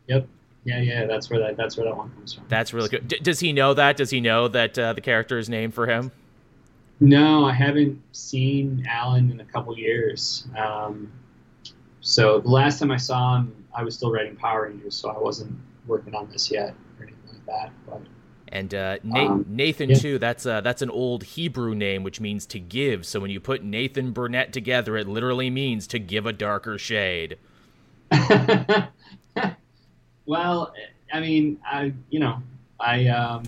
Yep. Yeah, yeah. That's where that that's where that one comes from. That's really good. D- does he know that? Does he know that uh, the character is named for him? No, I haven't seen Alan in a couple years. Um, so the last time I saw him, I was still writing Power Rangers, so I wasn't working on this yet or anything like that. But And uh, Na- Um, Nathan yeah. too. That's uh, that's an old Hebrew name, which means to give. So when you put Nathan Burnett together, it literally means to give a darker shade. well, I mean, I you know, I um,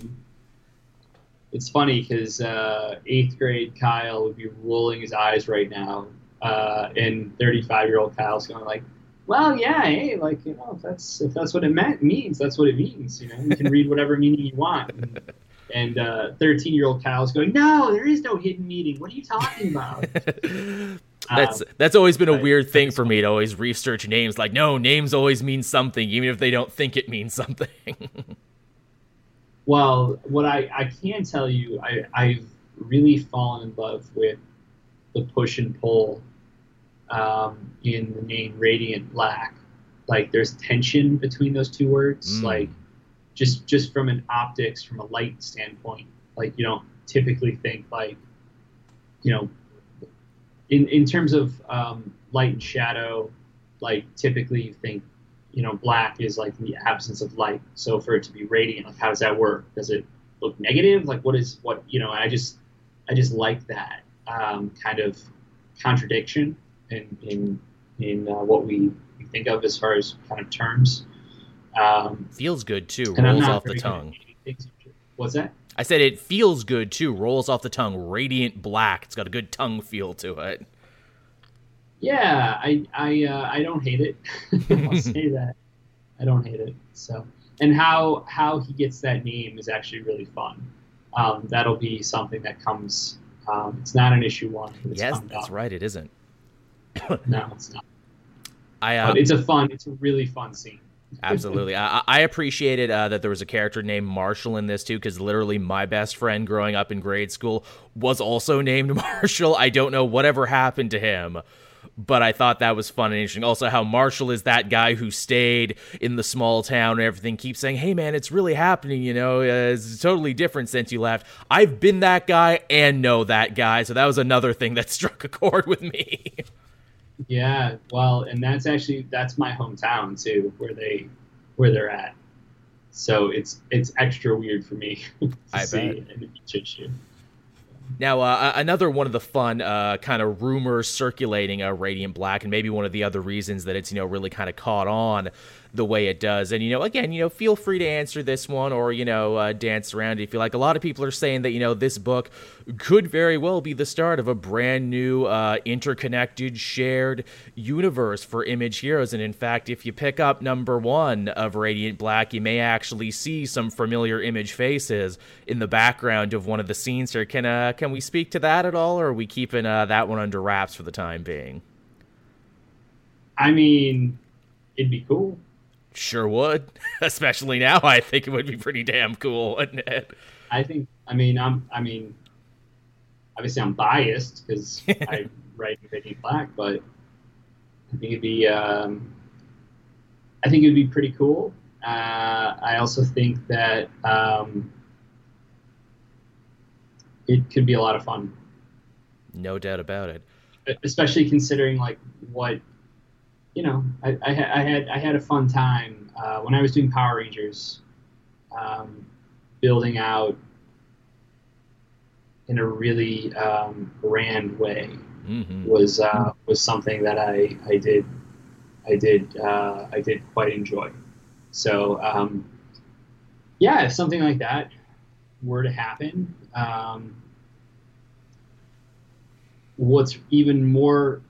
it's funny because uh, eighth grade Kyle would be rolling his eyes right now, uh, and thirty-five year old Kyle's going like, "Well, yeah, hey, like you know, if that's if that's what it meant means, that's what it means. You know, you can read whatever meaning you want." And, uh, thirteen-year-old Kyle's going, "No, there is no hidden meaning. What are you talking about?" That's Um, that's always been a right. weird thing for me to always research names. Like, no, names always mean something, even if they don't think it means something. Well, what I, I can tell you, I, I've really fallen in love with the push and pull um, in the name Radiant Black. Like, there's tension between those two words. Mm. Like, just just from an optics, from a light standpoint, like you don't typically think like, you know, in in terms of um, light and shadow, like typically you think, you know, black is like the absence of light. So for it to be radiant, like how does that work? Does it look negative? Like what is what you know? I just I just like that um, kind of contradiction in in in uh, what we, we think of as far as kind of terms. Um, feels good too. Rolls off the tongue. What's that? I said it feels good too. Rolls off the tongue. Radiant black. It's got a good tongue feel to it. Yeah, I I uh, I don't hate it. I'll say that. I don't hate it. So, and how how he gets that name is actually really fun. Um, that'll be something that comes. Um, it's not an issue one. yes, that's up. right. It isn't. no, it's not. I. Uh, it's a fun. It's a really fun scene. Absolutely. I, I appreciated uh, that there was a character named Marshall in this too, because literally my best friend growing up in grade school was also named Marshall. I don't know whatever happened to him, but I thought that was fun and interesting. Also, how Marshall is that guy who stayed in the small town and everything, keeps saying, "Hey, man, it's really happening." You know, uh, it's totally different since you left. I've been that guy and know that guy, so that was another thing that struck a chord with me. Yeah, well, and that's actually that's my hometown too, where they where they're at. So it's it's extra weird for me to I see bet. in the beach issue. Now, uh, another one of the fun uh, kind of rumors circulating uh, Radiant Black, and maybe one of the other reasons that it's you know really kind of caught on the way it does. And you know, again, you know, feel free to answer this one or you know uh, dance around if you like. A lot of people are saying that you know this book could very well be the start of a brand new uh, interconnected shared universe for Image Heroes. And in fact, if you pick up number one of Radiant Black, you may actually see some familiar Image faces in the background of one of the scenes here. Can uh, can we speak to that at all, or are we keeping uh, that one under wraps for the time being? I mean, it'd be cool. Sure would. Especially now, I think it would be pretty damn cool, wouldn't it? I think. I mean, I'm. I mean, obviously, I'm biased because I write in Black, but I think it'd be. Um, I think it'd be pretty cool. Uh, I also think that um, it could be a lot of fun. No doubt about it. Especially considering like what you know, I, I, I, had I had a fun time uh, when I was doing Power Rangers, um, building out in a really um, grand way mm-hmm. was uh, was something that I, I did I did uh, I did quite enjoy. So um, yeah, if something like that were to happen, um, what's even more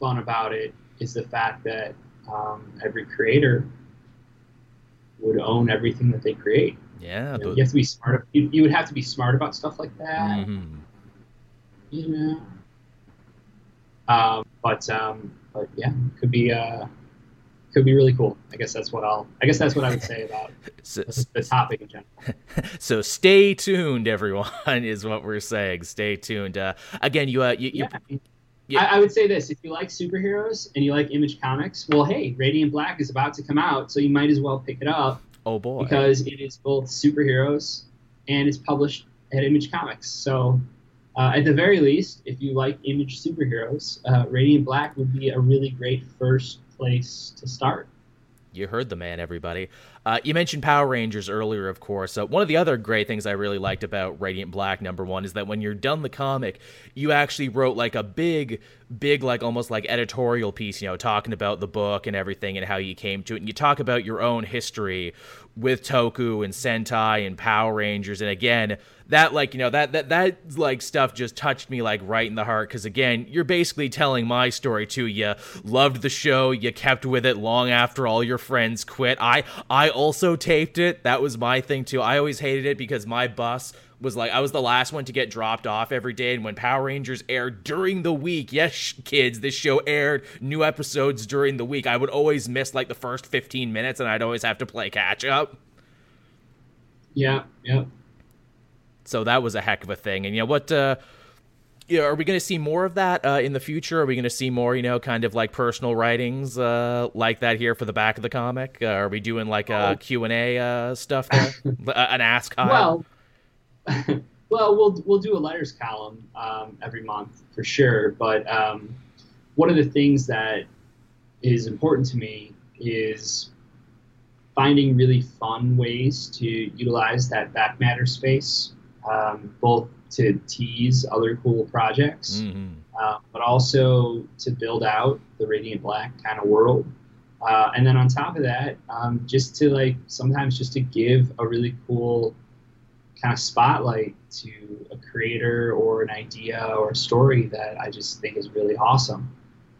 fun about it is the fact that um, every creator would own everything that they create. Yeah, you, know, you have to be smart. You, you, would have to be smart about stuff like that. Mm-hmm. You know. Um, but um, but yeah, could be uh, could be really cool. I guess that's what I'll. I guess that's what I would say about so, the topic in general. So stay tuned, everyone. Is what we're saying. Stay tuned. Uh, again, you uh, you, yeah. Yeah. I, I, would say this: if you like superheroes and you like Image Comics, well, hey, Radiant Black is about to come out, so you might as well pick it up. Oh boy! Because it is both superheroes and it's published at Image Comics. So, uh, at the very least, if you like Image superheroes, uh, Radiant Black would be a really great first place to start. You heard the man, everybody. Uh, you mentioned Power Rangers earlier, of course. Uh, one of the other great things I really liked about Radiant Black number one is that when you're done the comic, you actually wrote like a big, big, like almost like editorial piece, you know, talking about the book and everything and how you came to it. And you talk about your own history with Toku and Sentai and Power Rangers. And again, that like you know that that that like stuff just touched me like right in the heart because again you're basically telling my story too you loved the show you kept with it long after all your friends quit i i also taped it that was my thing too i always hated it because my bus was like I was the last one to get dropped off every day. And when Power Rangers aired during the week, yes, kids, this show aired new episodes during the week. I would always miss like the first 15 minutes, and I'd always have to play catch up. Yeah, yeah. So that was a heck of a thing. And you know what? Uh, you know, are we going to see more of that uh, in the future? Are we going to see more, you know, kind of like personal writings uh, like that here for the back of the comic? Uh, are we doing like uh, Q and A uh, stuff there, an ask? Well, well, we'll we'll do a letters column um, every month for sure. But um, one of the things that is important to me is finding really fun ways to utilize that back matter space, um, both to tease other cool projects, Mm-hmm. uh, but also to build out the Radiant Black kind of world. Uh, and then on top of that, um, just to like sometimes just to give a really cool kind of spotlight to a creator or an idea or a story that I just think is really awesome.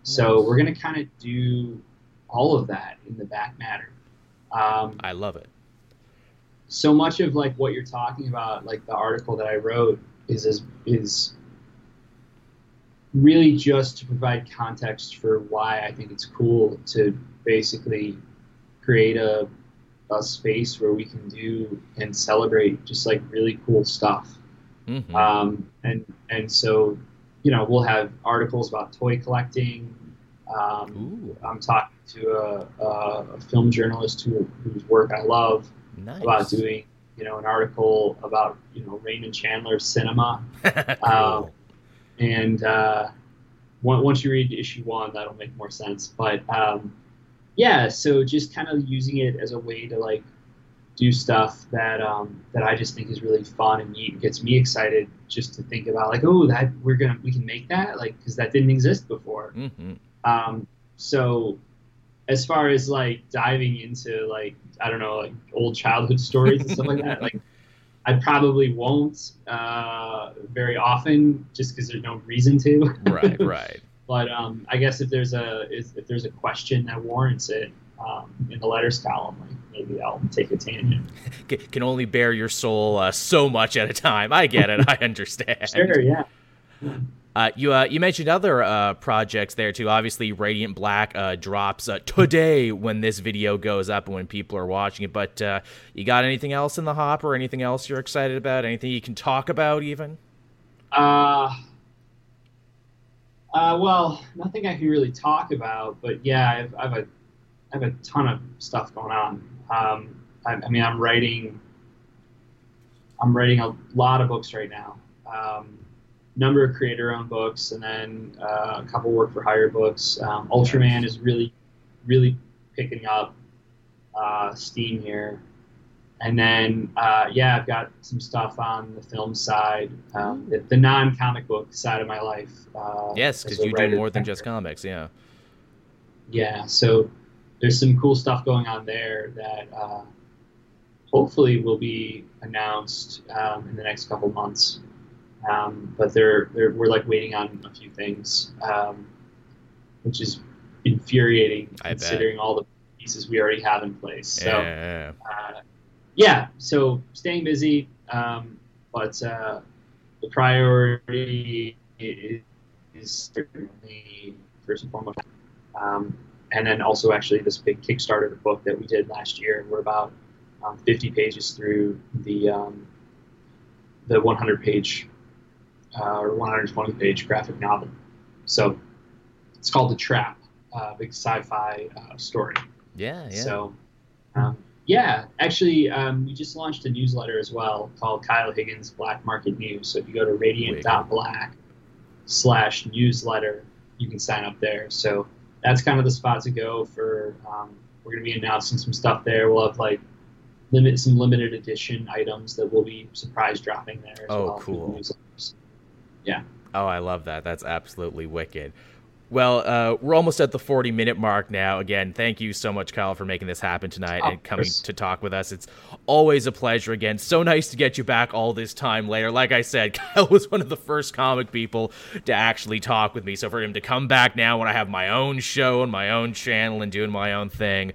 So Nice. we're gonna kind of do all of that in the back matter. Um, I love it. so much of like what you're talking about, like the article that I wrote, is is, is really just to provide context for why I think it's cool to basically create a a space where we can do and celebrate just like really cool stuff. Mhm. Um, and and so, you know, we'll have articles about toy collecting. Um, I'm talking to a, a, a film journalist who, whose work I love nice. about doing, you know, an article about, you know, Raymond Chandler's cinema. um, And uh, on- once you read issue one, that'll make more sense. But um, yeah, so just kind of using it as a way to like do stuff that um, that I just think is really fun and neat and gets me excited just to think about like, oh, that we're gonna we can make that like because that didn't exist before. Mhm. Um, so as far as like diving into like I don't know like old childhood stories and stuff like that, like I probably won't uh, very often just because there's no reason to. right, right. but um, I guess if there's a if, if there's a question that warrants it um, in the letters column, like maybe I'll take a tangent. Can only bare your soul uh, so much at a time. I get it. I understand. Sure, yeah. Uh, you uh, you mentioned other uh, projects there too. Obviously, Radiant Black uh, drops uh, today when this video goes up and when people are watching it. But uh, you got anything else in the hopper? Or anything else you're excited about? Anything you can talk about even? Uh, uh, well, nothing I can really talk about, but yeah, I have, I have a, I have a ton of stuff going on. Um, I, I mean, I'm writing, I'm writing a lot of books right now. Um, number of creator-owned books, and then uh, a couple work for hire books. Um, Ultraman is really, really picking up uh, steam here. And then, uh, yeah, I've got some stuff on the film side, um, the, the non-comic book side of my life. Uh, Yes, because you do more than just comics. Yeah. Yeah, so there's some cool stuff going on there that uh, hopefully will be announced um, in the next couple months. Um, but they're, they're we're like waiting on a few things, um, which is infuriating I bet. considering all the pieces we already have in place. So yeah. uh, yeah, so staying busy, um, but uh, the priority is, is certainly first and foremost. Um, and then also actually this big Kickstarter book that we did last year. We're about um, 50 pages through the um, the 100 page uh, or 120 page graphic novel. So it's called The Trap, uh, big sci-fi uh, story. Yeah. Yeah. So, um, yeah, actually, um, we just launched a newsletter as well called Kyle Higgins Black Market News. So if you go to radiant.black slash newsletter, you can sign up there. So that's kind of the spot to go for. Um, we're going to be announcing some stuff there. We'll have like limit some limited edition items that we'll be surprise dropping there. As Oh, well through the newsletters. Oh, I love that. That's absolutely wicked. Well, uh, we're almost at the 40 minute mark now. Again, thank you so much, Kyle, for making this happen tonight Of and coming to talk with us. It's always a pleasure. Again, so nice to get you back all this time later. Like I said, Kyle was one of the first comic people to actually talk with me. So for him to come back now when I have my own show and my own channel and doing my own thing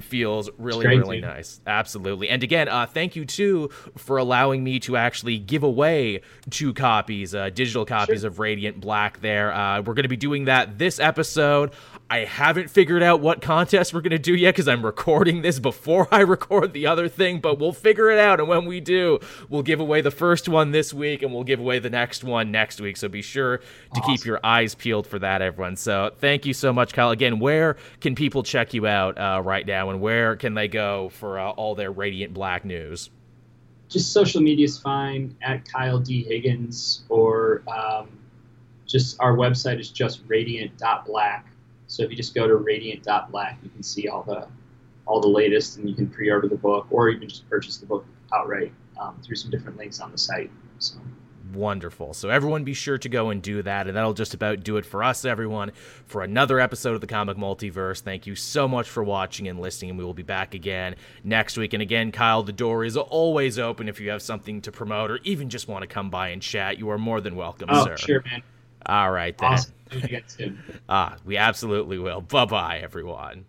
feels really, really dude. nice. Absolutely. And again, uh, thank you too for allowing me to actually give away two copies, uh, digital copies Sure. of Radiant Black there. Uh, we're going to be doing that this episode. I haven't figured out what contest we're going to do yet because I'm recording this before I record the other thing, but we'll figure it out. And when we do, we'll give away the first one this week and we'll give away the next one next week. So be sure to keep your eyes peeled for that, everyone. So thank you so much, Kyle. Again, where can people check you out uh, right now and where can they go for uh, all their Radiant Black news? just social media is fine at Kyle D Higgins or um, just our website is just radiant.black. So if you just go to radiant.black, you can see all the all the latest, and you can pre-order the book, or you can just purchase the book outright um, through some different links on the site. So. Wonderful. So, everyone be sure to go and do that. And that'll just about do it for us, everyone, for another episode of the Comic Multiverse. Thank you so much for watching and listening. And we will be back again next week. And again, Kyle, the door is always open if you have something to promote or even just want to come by and chat. You are more than welcome, oh, sir. sure, man. All right, then. Awesome. ah, we absolutely will. Bye bye, everyone.